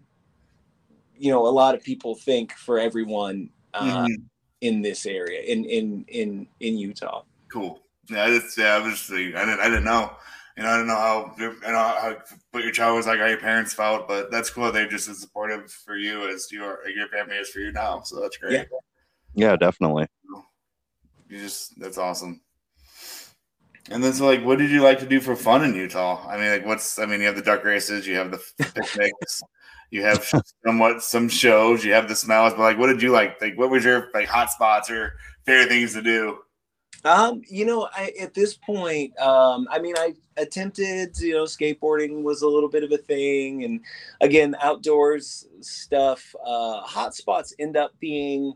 Speaker 3: you know a lot of people think for everyone uh,
Speaker 4: Mhm.
Speaker 3: in this area in in in in Utah.
Speaker 4: Cool. Yeah, I just yeah, I was just, I didn't I didn't know. You know, I don't know how you know how what your child was like, how your parents felt, but that's cool. They're just as supportive for you as your your family is for you now. So that's great.
Speaker 3: Yeah.
Speaker 2: Yeah, definitely.
Speaker 4: You just that's awesome. And then so like what did you like to do for fun in Utah? I mean like what's I mean you have the duck races, you have the picnics, you have somewhat some shows, you have the smells, but like what did you like? Like what was your like hot spots or favorite things to do?
Speaker 3: Um, you know, I at this point, um, I mean, I attempted, you know, skateboarding was a little bit of a thing, and again, outdoors stuff. Uh, hot spots end up being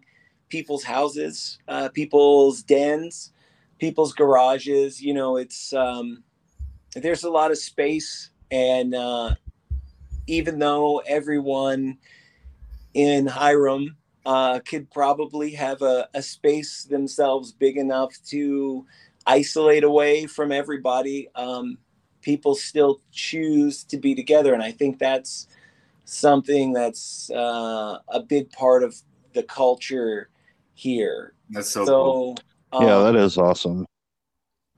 Speaker 3: people's houses, uh, people's dens, people's garages. You know, it's um, there's a lot of space, and uh, even though everyone in Hyrum uh, could probably have a, a space themselves big enough to isolate away from everybody. Um, people still choose to be together, and I think that's something that's uh, a big part of the culture here.
Speaker 4: That's so,
Speaker 3: So,
Speaker 4: cool.
Speaker 3: um,
Speaker 2: yeah, that is awesome.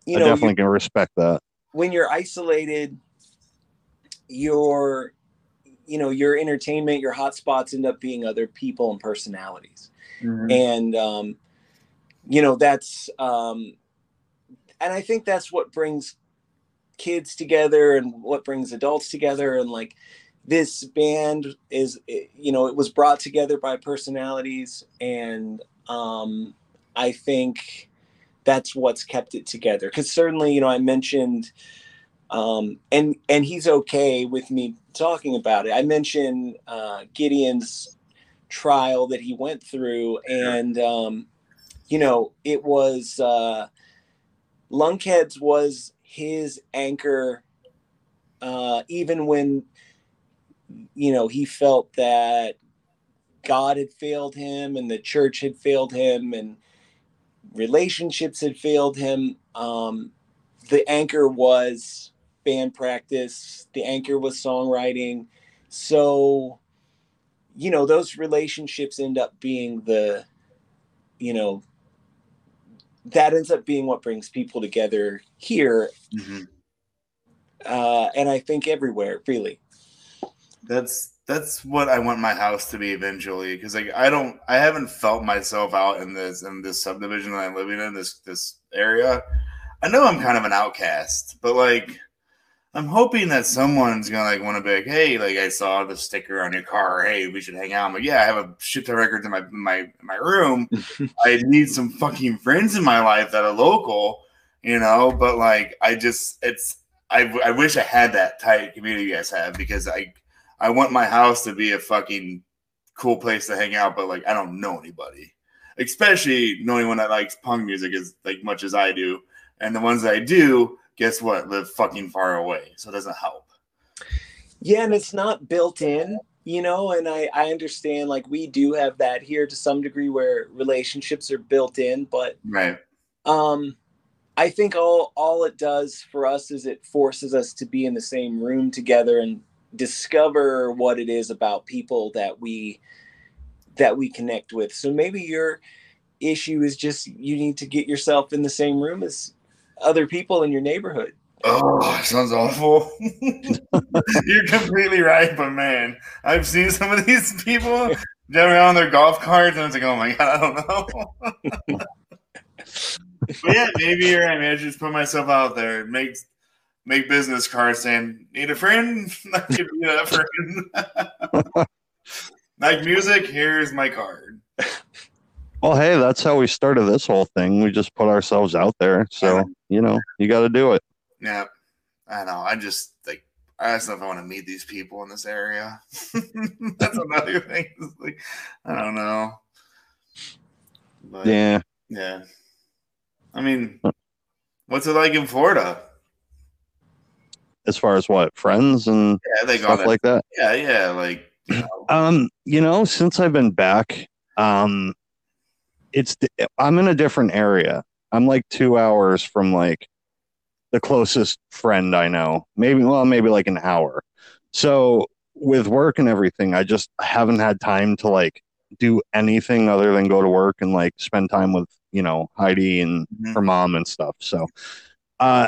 Speaker 3: you
Speaker 2: I
Speaker 3: know,
Speaker 2: definitely can respect that.
Speaker 3: when you're isolated, your you know your entertainment, your hotspots end up being other people and personalities.
Speaker 4: Mhm.
Speaker 3: and um, you know that's um, and i think that's what brings kids together and what brings adults together and like this band is you know it was brought together by personalities and um, i think that's what's kept it together because certainly you know i mentioned um, and and he's okay with me talking about it i mentioned uh, gideon's trial that he went through and um, you know it was uh, lunkheads was his anchor uh, even when you know he felt that god had failed him and the church had failed him and relationships had failed him. Um, the anchor was band practice. The anchor was songwriting. So, you know, those relationships end up being the, you know, that ends up being what brings people together here
Speaker 4: Mhm.
Speaker 3: uh, and I think everywhere, really.
Speaker 4: That's that's what I want my house to be eventually. Because like I don't, I haven't felt myself out in this in this subdivision that I'm living in this this area. I know I'm kind of an outcast, but like I'm hoping that someone's gonna like want to be like, hey, like I saw the sticker on your car. Hey, we should hang out. I'm like, yeah, I have a shit ton of records in my my my room. I need some fucking friends in my life that are local, you know. But like, I just it's I, I wish I had that tight community you guys have because I I want my house to be a fucking cool place to hang out, but like I don't know anybody, especially knowing one that likes punk music as like much as I do, and the ones that I do, guess what, live fucking far away, so it doesn't help.
Speaker 3: Yeah, and it's not built in, you know, and I, I understand like we do have that here to some degree where relationships are built in, but
Speaker 4: Right.
Speaker 3: um I think all all it does for us is it forces us to be in the same room together and discover what it is about people that we that we connect with. So maybe your issue is just you need to get yourself in the same room as other people in your neighborhood.
Speaker 4: Oh, sounds awful. You're completely right, but man, I've seen some of these people driving around their golf carts, and it's like, oh my god, I don't know. but yeah, maybe you're right. Maybe I should just put myself out there, make make business cards saying, "Need a friend? I could be that friend." like music, here's my card.
Speaker 2: Well, hey, that's how we started this whole thing. We just put ourselves out there. So, you know, you got to do it.
Speaker 4: Yeah, I know. I just like I just don't know if I want to meet these people in this area. That's another thing. It's like I don't know. But yeah.
Speaker 2: Yeah.
Speaker 4: I mean, what's it like in Florida?
Speaker 2: As far as what, friends and
Speaker 4: Yeah, they
Speaker 2: stuff
Speaker 4: that.
Speaker 2: like that.
Speaker 4: yeah, yeah, like you know,
Speaker 2: Um, you know, since I've been back, um, it's I'm in a different area. I'm like two hours from like the closest friend I know. Maybe well, maybe like an hour. So with work and everything, I just haven't had time to like do anything other than go to work and like spend time with you know Heidi and
Speaker 4: Mhm.
Speaker 2: her mom and stuff. So, uh,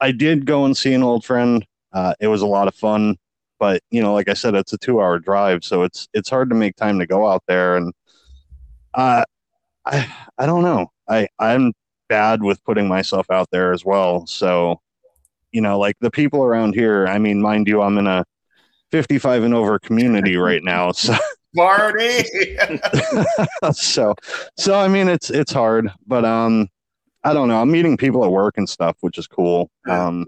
Speaker 2: I did go and see an old friend. Uh, it was a lot of fun, but you know, like I said, it's a two-hour drive, so it's it's hard to make time to go out there. And uh, I I don't know. I I'm bad with putting myself out there as well. So, you know, like the people around here. I mean, mind you, I'm in a 55 and over community right now, so
Speaker 4: Marty.
Speaker 2: so so I mean it's it's hard, but um I don't know. I'm meeting people at work and stuff, which is cool. Um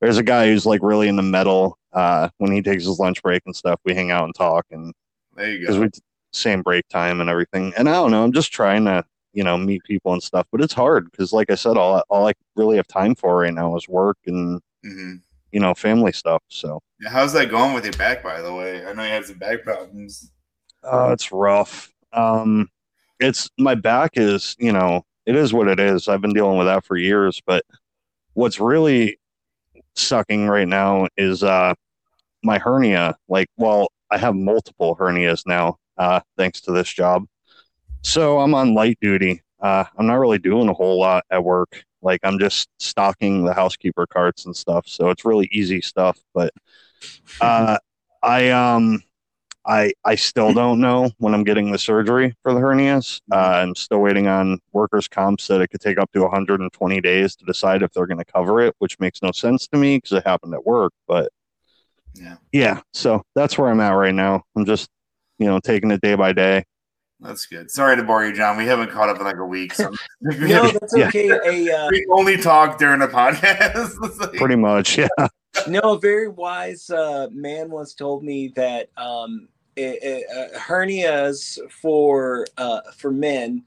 Speaker 2: there's a guy who's like really into metal. Uh when he takes his lunch break and stuff, we hang out and talk and
Speaker 4: there you
Speaker 2: because we same break time and everything. And I don't know, I'm just trying to, you know, meet people and stuff, but it's hard because like I said, all all I really have time for right now is work and
Speaker 4: hmm
Speaker 2: you know, family stuff. So
Speaker 4: How's that going with your back, by the way? I know you have some back problems.
Speaker 2: Oh, it's rough. Um, it's my back is, you know, it is what it is. I've been dealing with that for years, but what's really sucking right now is uh my hernia. Like, well, I have multiple hernias now, uh, thanks to this job. So I'm on light duty. Uh, I'm not really doing a whole lot at work. Like I'm just stocking the housekeeper carts and stuff. So it's really easy stuff. But uh, I um I I still don't know when I'm getting the surgery for the hernias. Uh, I'm still waiting on workers' comp said it could take up to 120 days to decide if they're going to cover it, which makes no sense to me because it happened at work. But
Speaker 4: Yeah,
Speaker 2: yeah, so that's where I'm at right now. I'm just you know taking it day by day.
Speaker 4: That's good. Sorry to bore you, John. We haven't caught up in like a week. So
Speaker 3: No, that's
Speaker 2: Yeah.
Speaker 3: okay. A uh,
Speaker 4: we only talk during the podcast. Like-
Speaker 2: Pretty much, yeah.
Speaker 3: no, a very wise uh, man once told me that um, eh, eh, uh, hernias for uh, for men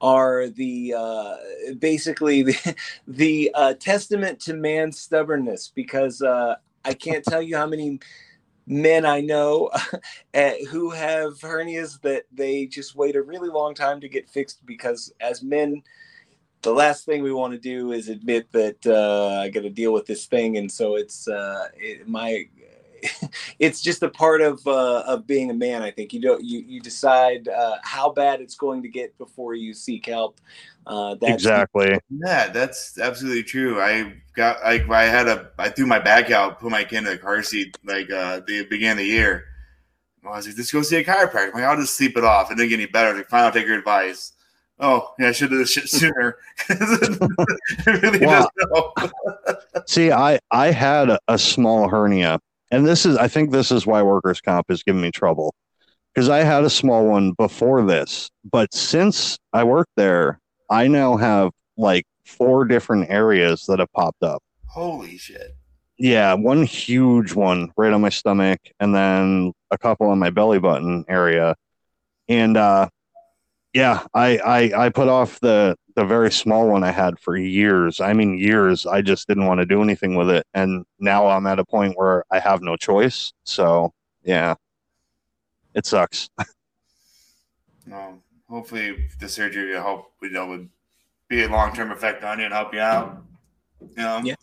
Speaker 3: are the uh, basically the, the uh, testament to man's stubbornness because uh, I can't tell you how many men I know eh, who have hernias that they just wait a really long time to get fixed because as men the last thing we want to do is admit that uh, I got to deal with this thing, and so it's uh, it, my. It's just a part of uh, of being a man. I think you don't you you decide uh, how bad it's going to get before you seek help. Uh, that's
Speaker 2: exactly.
Speaker 4: Yeah, that's absolutely true. I got like I had a I threw my back out, put my kid in the car seat like uh the beginning of the year. I was like, let's go see a chiropractor. I'm like, I'll just sleep it off. It didn't get any better. I was like, fine, I'll take your advice. Oh, yeah, I should have this shit sooner. really
Speaker 2: Wow.
Speaker 4: does help.
Speaker 2: See, I I had a, a small hernia, and this is I think this is why workers' comp is giving me trouble because I had a small one before this, but since I worked there, I now have like four different areas that have popped up.
Speaker 4: Holy shit.
Speaker 2: Yeah, one huge one right on my stomach, and then a couple on my belly button area, and uh, yeah, I, I I put off the the very small one I had for years. I mean years. I just didn't want to do anything with it, and now I'm at a point where I have no choice. So yeah, it sucks.
Speaker 4: Um, hopefully, the surgery will help. You know, would be a long term effect on you and help you out. You know,
Speaker 3: Yeah.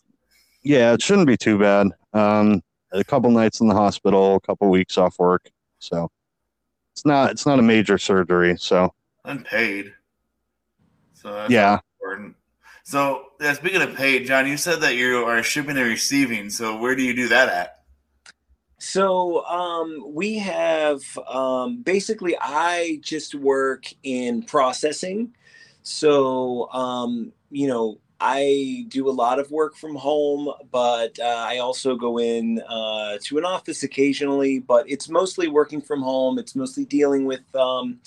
Speaker 2: Yeah, it shouldn't be too bad. Um, a couple nights in the hospital, a couple weeks off work, so it's not it's not a major surgery. So
Speaker 4: unpaid. So that's
Speaker 2: yeah.
Speaker 4: important. So, yeah, speaking of paid, John, you said that you are shipping and receiving. So, where do you do that at?
Speaker 3: So um, we have um, basically I just work in processing. So um, you know I do a lot of work from home, but uh, I also go in uh, to an office occasionally. But it's mostly working from home. It's mostly dealing with um,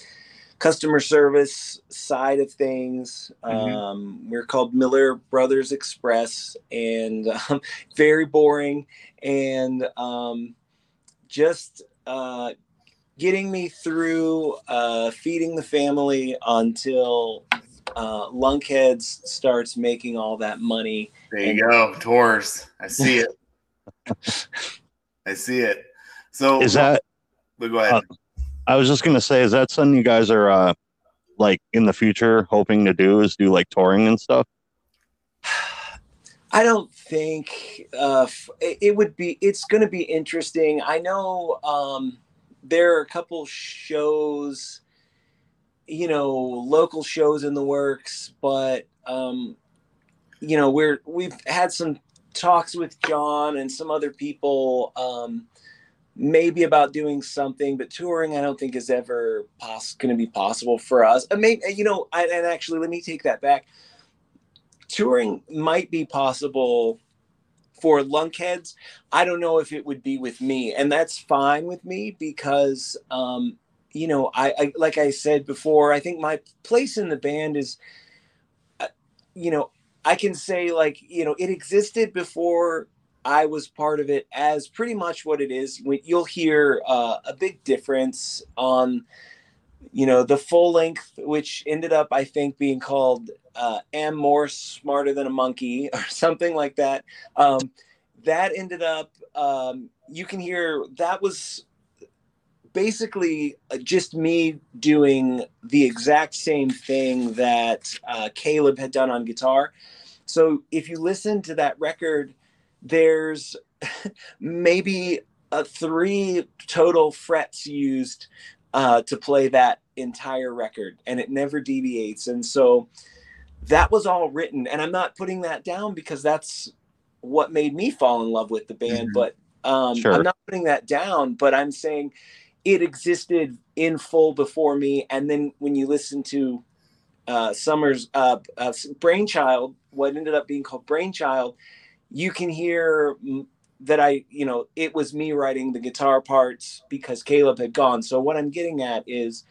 Speaker 3: customer service side of things.
Speaker 4: Mhm.
Speaker 3: Um, we're called Miller Brothers Express, and um, very boring and um, just uh, getting me through uh, feeding the family until uh, Lunkheads starts making all that money.
Speaker 4: There you go, tours. I see it. I see it. So,
Speaker 2: Is that
Speaker 4: But go ahead.
Speaker 2: I was just gonna say, is that something you guys are uh like in the future hoping to do is do like touring and stuff?
Speaker 3: I don't think uh, it would be. It's going to be interesting. I know um, there are a couple shows, you know, local shows in the works, but um, you know, we're we've had some talks with John and some other people, um, maybe about doing something, but touring, I don't think is ever going to be possible for us. I mean, you know, I, and actually, let me take that back touring might be possible for lunkheads. I don't know if it would be with me, and that's fine with me because, um, you know, I, I like I said before, I think my place in the band is, uh, you know, I can say like you know it existed before I was part of it as pretty much what it is. You'll hear uh, a big difference on you know the full length which ended up i think being called uh, am more smarter than a monkey or something like that um, that ended up um, you can hear that was basically uh, just me doing the exact same thing that uh, caleb had done on guitar so if you listen to that record there's maybe uh, three total frets used uh, to play that entire record and it never deviates and so that was all written and i'm not putting that down because that's what made me fall in love with the band
Speaker 4: Mhm.
Speaker 3: but um,
Speaker 2: Sure.
Speaker 3: i'm not putting that down but i'm saying it existed in full before me and then when you listen to uh, summers uh, uh, brainchild what ended up being called brainchild you can hear that I, you know, it was me writing the guitar parts because Caleb had gone. So what I'm getting at is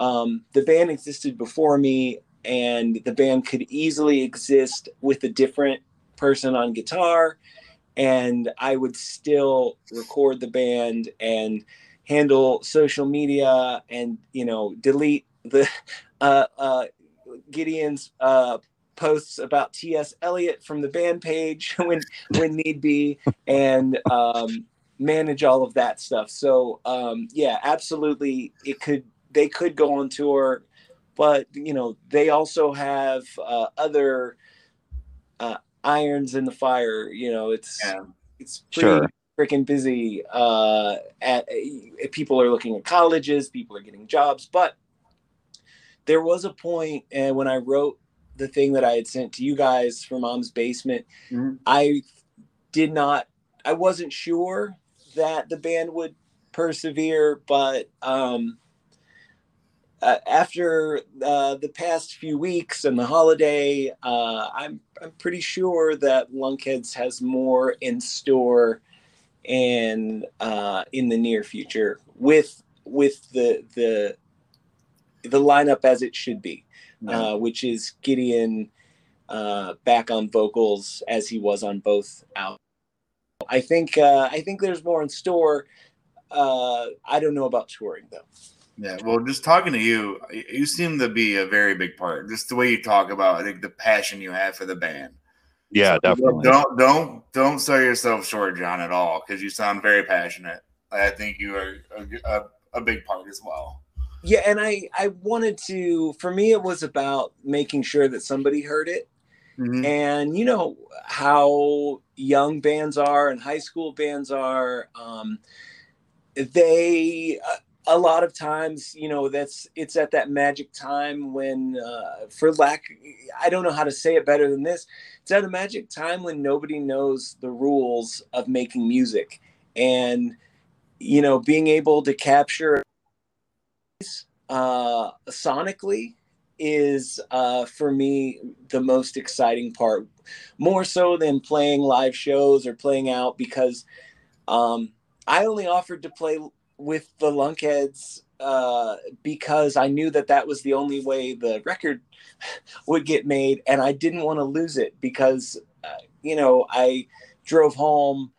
Speaker 3: um, the band existed before me, and the band could easily exist with a different person on guitar, and I would still record the band and handle social media and you know delete the uh, uh, Gideon's uh, posts about T.S. Eliot from the band page when when need be, and um, manage all of that stuff. So um, yeah, absolutely, it could they could go on tour but you know they also have uh, other uh, irons in the fire. You know, it's
Speaker 4: Yeah.
Speaker 3: it's pretty
Speaker 2: Sure.
Speaker 3: freaking busy. Uh, at uh, people are looking at colleges, people are getting jobs, but there was a point, and when I wrote the thing that I had sent to you guys for Mom's Basement,
Speaker 4: Mhm.
Speaker 3: I did not. I wasn't sure that the band would persevere, but um, uh, after uh, the past few weeks and the holiday, uh, I'm I'm pretty sure that Lunkheads has more in store and uh, in the near future with with the the the lineup as it should be. Uh, which is Gideon uh, back on vocals as he was on both albums. I think uh, I think there's more in store. Uh, I don't know about touring though.
Speaker 4: Yeah, well, just talking to you, you seem to be a very big part. Just the way you talk about, I think the passion you have for the band.
Speaker 2: Yeah,
Speaker 4: So
Speaker 2: definitely.
Speaker 4: Don't don't don't sell yourself short, John, at all, because you sound very passionate. I think you are a, a, a big part as well.
Speaker 3: Yeah, and I I wanted to. For me, it was about making sure that somebody heard it,
Speaker 4: Mhm.
Speaker 3: and you know how young bands are and high school bands are. Um, they uh, a lot of times, you know, that's it's at that magic time when, uh, for lack, I don't know how to say it better than this. It's at a magic time when nobody knows the rules of making music, and you know, being able to capture uh, sonically is uh, for me the most exciting part, more so than playing live shows or playing out because um, I only offered to play with the Lunkheads uh, because I knew that that was the only way the record would get made, and I didn't want to lose it because uh, you know I drove home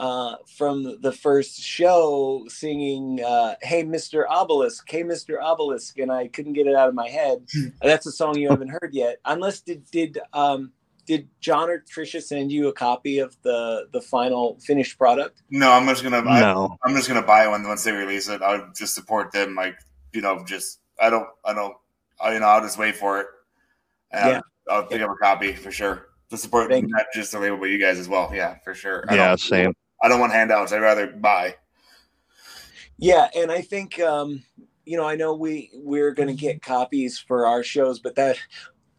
Speaker 3: uh, from the first show singing uh, "Hey Mr. Obelisk," "Hey Mr. Obelisk," and I couldn't get it out of my head. That's a song you haven't heard yet, unless did did um, did John or Trisha send you a copy of the the final finished product?
Speaker 4: No, I'm just gonna. I,
Speaker 2: No.
Speaker 4: I'm just gonna buy one once they release it. I'll just support them. Like you know, just I don't. I don't. I, you know, I'll just wait for it. And
Speaker 3: Yeah.
Speaker 4: I'll, I'll pick up a copy for sure to support
Speaker 3: Thank
Speaker 4: not just the label, but you guys as well. Yeah, for sure. I
Speaker 2: Yeah, same.
Speaker 4: I don't want handouts. I'd rather buy.
Speaker 3: Yeah, and I think um, you know I know we we're going to get copies for our shows, but that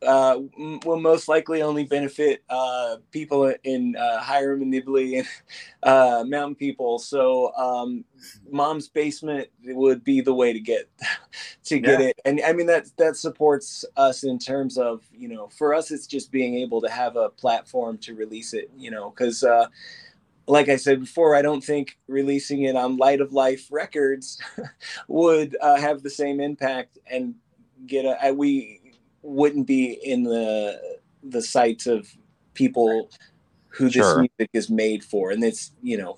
Speaker 3: uh, m- will most likely only benefit uh, people in uh, Hyrum and Nibley and uh, Mountain People. So um, Mom's Basement would be the way to get to get
Speaker 4: Yeah.
Speaker 3: it, and I mean that that supports us in terms of you know for us it's just being able to have a platform to release it, you know, because. Uh, like I said before, I don't think releasing it on Light of Life Records would uh, have the same impact and get a. I, we wouldn't be in the the sights of people who this
Speaker 2: Sure.
Speaker 3: music is made for, and it's you know,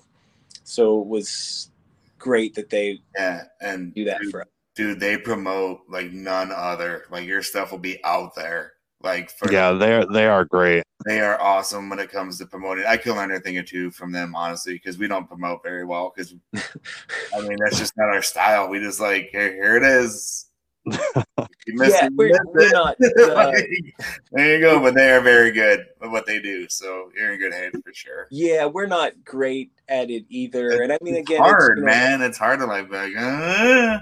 Speaker 3: so it was great that they
Speaker 4: Yeah, and
Speaker 3: do that
Speaker 4: dude,
Speaker 3: for us.
Speaker 4: dude, they promote like none other. Like your stuff will be out there. Like for
Speaker 2: Yeah, they're they are great.
Speaker 4: They are awesome when it comes to promoting. I can learn a thing or two from them, honestly, because we don't promote very well. Because I mean, that's just not our style. We just like here, here it is. You missed
Speaker 3: Yeah,
Speaker 4: it,
Speaker 3: we're,
Speaker 4: missed
Speaker 3: we're
Speaker 4: it.
Speaker 3: not. Uh,
Speaker 4: Like, there you go. But they are very good at what they do. So you're in good hands for sure.
Speaker 3: yeah, we're not great at it either. And I mean,
Speaker 4: It's
Speaker 3: again, it's,
Speaker 4: hard,
Speaker 3: you know,
Speaker 4: man. It's hard to like, like uh,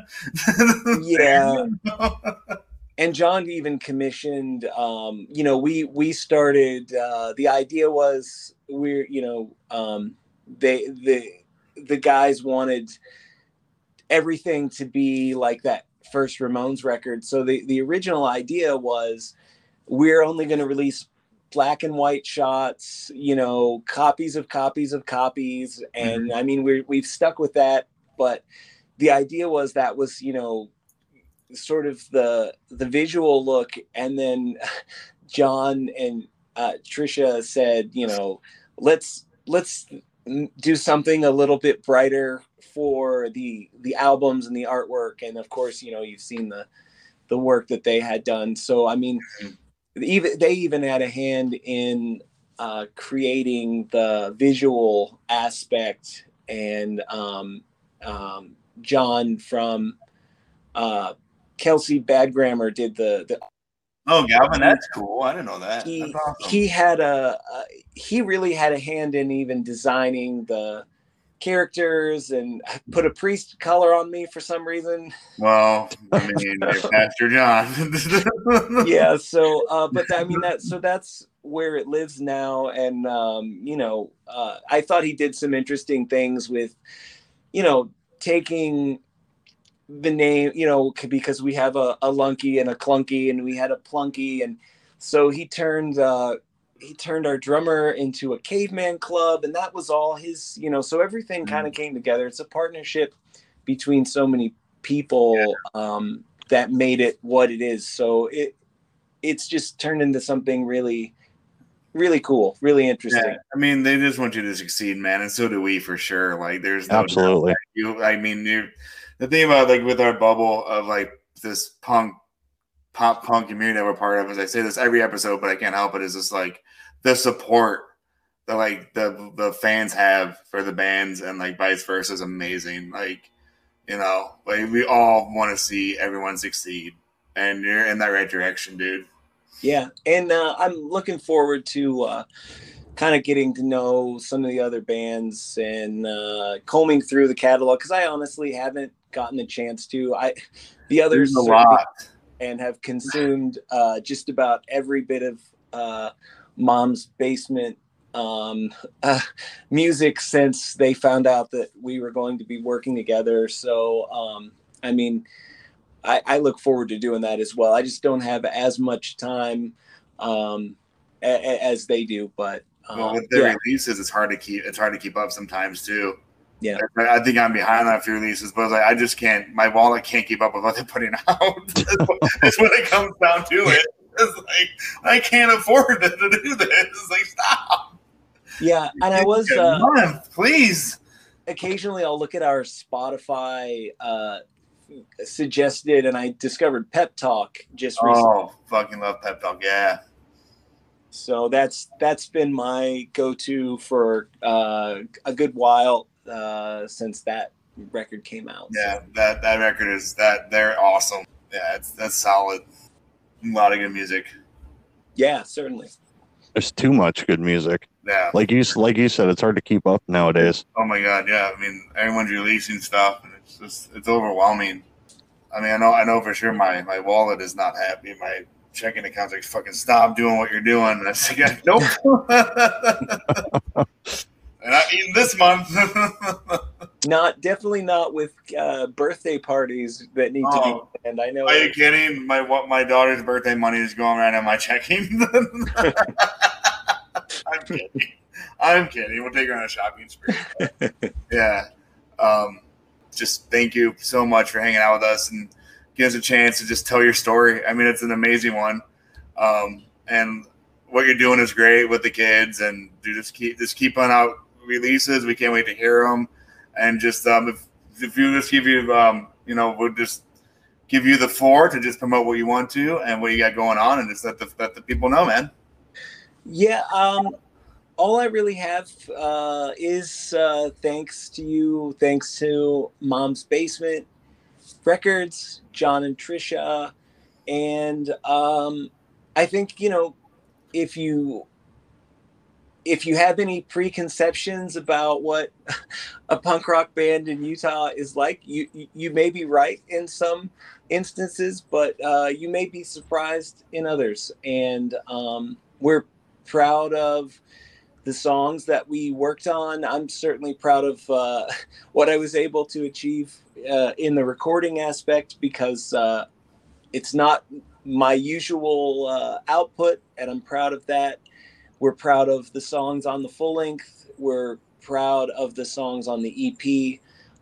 Speaker 3: Yeah. And John even commissioned um you know we we started uh the idea was we're you know um they the the guys wanted everything to be like that first Ramones record. So the the original idea was we're only going to release black and white shots you know copies of copies of copies. And i mean we're we've stuck with that but the idea was that was you know sort of the the visual look and then john and uh, trisha said you know let's let's do something a little bit brighter for the the albums and the artwork. And of course you know you've seen the the work that they had done. So i mean even they even had a hand in uh, creating the visual aspect and um, um, john from uh, Kelsey Bad Grammar did the the
Speaker 4: Oh, Galvin, that's cool. I didn't know that.
Speaker 3: he
Speaker 4: awesome.
Speaker 3: he had a, a he really had a hand in even designing the characters and put a priest color on me for some reason.
Speaker 4: well, I mean, Pastor John.
Speaker 3: yeah so uh but i mean that so that's where it lives now and um you know uh i thought he did some interesting things with you know taking the name you know because we have a, a lunky and a clunky and we had a plunky. And so he turned uh he turned our drummer into a caveman club and that was all his you know so everything kind of came together. It's a partnership between so many people um that made it what it is. So it it's just turned into something really really cool really interesting.
Speaker 4: Yeah, I mean, they just want you to succeed, man, and so do we for sure. Like, there's no
Speaker 2: Absolutely.
Speaker 4: you i mean you the thing about like with our bubble of like this punk pop punk community that we're part of is i say this every episode but i can't help it is just like the support that like the the fans have for the bands and like vice versa is amazing. Like you know like we all want to see everyone succeed. And you're in that right direction dude.
Speaker 3: Yeah, and uh, I'm looking forward to uh, kind of getting to know some of the other bands and uh, combing through the catalog because I honestly haven't gotten the chance to. I the others
Speaker 4: a lot
Speaker 3: and have consumed uh, just about every bit of uh, Mom's Basement um, uh, music since they found out that we were going to be working together. So, um, I mean, I, I look forward to doing that as well. I just don't have as much time um, a, a- as they do, but
Speaker 4: well,
Speaker 3: um,
Speaker 4: with their
Speaker 3: yeah,
Speaker 4: releases it's hard to keep it's hard to keep up sometimes too
Speaker 3: Yeah.
Speaker 4: I I think I'm behind on a few releases, but it's like I just can't. My wallet can't keep up with what they're putting out. That's what- That's it comes down to it. It's like I can't afford to, to do this. It's like stop.
Speaker 3: yeah. And I was uh,
Speaker 4: month, please.
Speaker 3: occasionally I'll look at our Spotify uh, suggested, and I discovered Pep Talk just recently.
Speaker 4: Oh, fucking love pep talk. Yeah,
Speaker 3: So that's that's been my go-to for uh, a good while uh, since that record came out.
Speaker 4: yeah. That that record is that they're awesome. Yeah, it's that's solid. A lot of good music.
Speaker 3: yeah, certainly.
Speaker 2: There's too much good music.
Speaker 4: Yeah.
Speaker 2: Like you like you said, it's hard to keep up nowadays.
Speaker 4: Oh my god, yeah. I mean, everyone's releasing stuff, and it's just it's overwhelming. I mean, I know I know for sure my my wallet is not happy. My checking account's like fucking stop doing what you're doing. And I say, yeah, nope. and not eating this month.
Speaker 3: Not definitely not with uh, birthday parties that need to
Speaker 4: Oh.
Speaker 3: be planned. I know.
Speaker 4: Are you kidding? My what my daughter's birthday money is going right on my checking. I'm kidding. I'm kidding. We'll take her on a shopping spree. yeah. Um, just thank you so much for hanging out with us and give us a chance to just tell your story. I mean, it's an amazing one. Um, and what you're doing is great with the kids and do just keep just keep on out releases. We can't wait to hear them. And just um, if if you just give you um, you know, we'll just give you the floor to just promote what you want to and what you got going on, and just let the let the people know, man.
Speaker 3: Yeah. Um, all I really have uh, is uh, thanks to you, thanks to Mom's Basement Records, John and Trisha, and um, I think you know if you if you have any preconceptions about what a punk rock band in Utah is like, you you- may be right in some instances, but uh, you may be surprised in others. And um, we're proud of the songs that we worked on. I'm certainly proud of uh, what I was able to achieve uh, in the recording aspect because uh, it's not my usual uh, output, and I'm proud of that. We're proud of the songs on the full length. We're proud of the songs on the EP.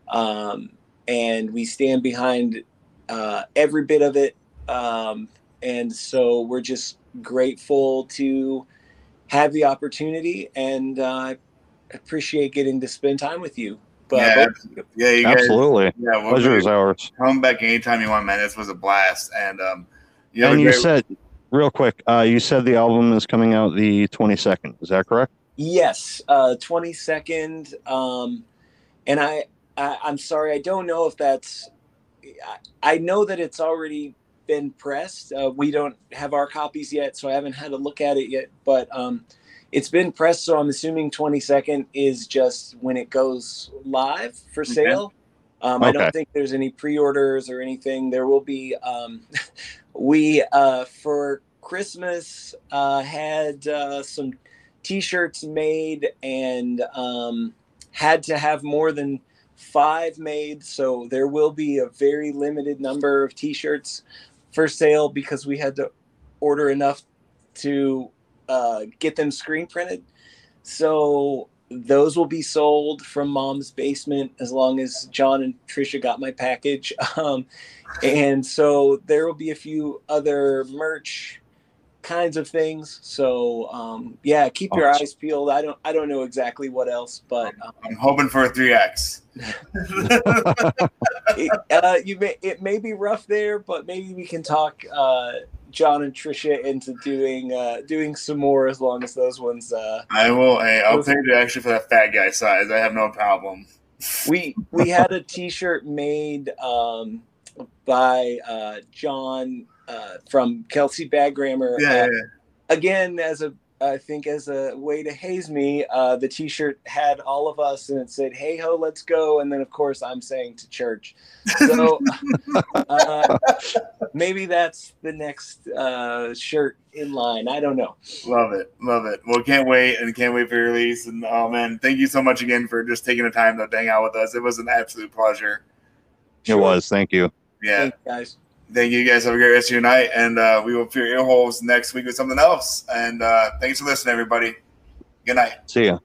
Speaker 3: Um, and we stand behind uh, every bit of it. Um, and so we're just grateful to have the opportunity and uh, appreciate getting to spend time with you. But
Speaker 4: Yeah, Yeah, you guys.
Speaker 2: Absolutely.
Speaker 4: Yeah, we'll
Speaker 2: Pleasure is ours.
Speaker 4: come back anytime you want, man. This was a blast, and um, you have
Speaker 2: and you
Speaker 4: great-
Speaker 2: said, real quick, uh, you said the album is coming out the 22nd. Is that correct?
Speaker 3: Yes, uh, 22nd. Um, and I, I, I'm sorry, I don't know if that's I, I know that it's already been pressed. Uh, we don't have our copies yet, so I haven't had a look at it yet. But um, it's been pressed, so I'm assuming 22nd is just when it goes live for
Speaker 4: Okay.
Speaker 3: sale. Um, I don't think there's any pre-orders or anything. There will be. Um, we uh, for Christmas uh, had uh, some T-shirts made and um, had to have more than five made. So there will be a very limited number of T-shirts for sale because we had to order enough to uh, get them screen printed. So those will be sold from mom's basement as long as John and Trisha got my package. Um, and so there will be a few other merch kinds of things. So um, yeah, keep your eyes peeled. I don't I don't know exactly what else, but um,
Speaker 4: I'm hoping for a three X.
Speaker 3: uh, you may it may be rough there, but maybe we can talk uh, John and Trisha into doing uh, doing some more as long as those ones. Uh,
Speaker 4: I will. Hey, I'll pay it actually for that fat guy size. I have no problem.
Speaker 3: we we had a T-shirt made um, by uh, John uh, from Kelsey Bag Grammar.
Speaker 4: Yeah,
Speaker 3: Uh,
Speaker 4: yeah,
Speaker 3: again, as a I think as a way to haze me, uh, the T-shirt had all of us, and it said "Hey ho, let's go," and then of course I'm saying to church. So uh, maybe that's the next uh, shirt in line. I don't know.
Speaker 4: love it, love it. Well, can't wait and can't wait for your release. And oh man, thank you so much again for just taking the time to hang out with us. It was an absolute pleasure.
Speaker 2: It was. Thank you.
Speaker 4: Yeah,
Speaker 3: Thank you, guys.
Speaker 4: Thank you guys. Have a great rest of your night, and uh, we will fill your holes next week with something else. And uh, thanks for listening, everybody. Good night.
Speaker 2: See ya.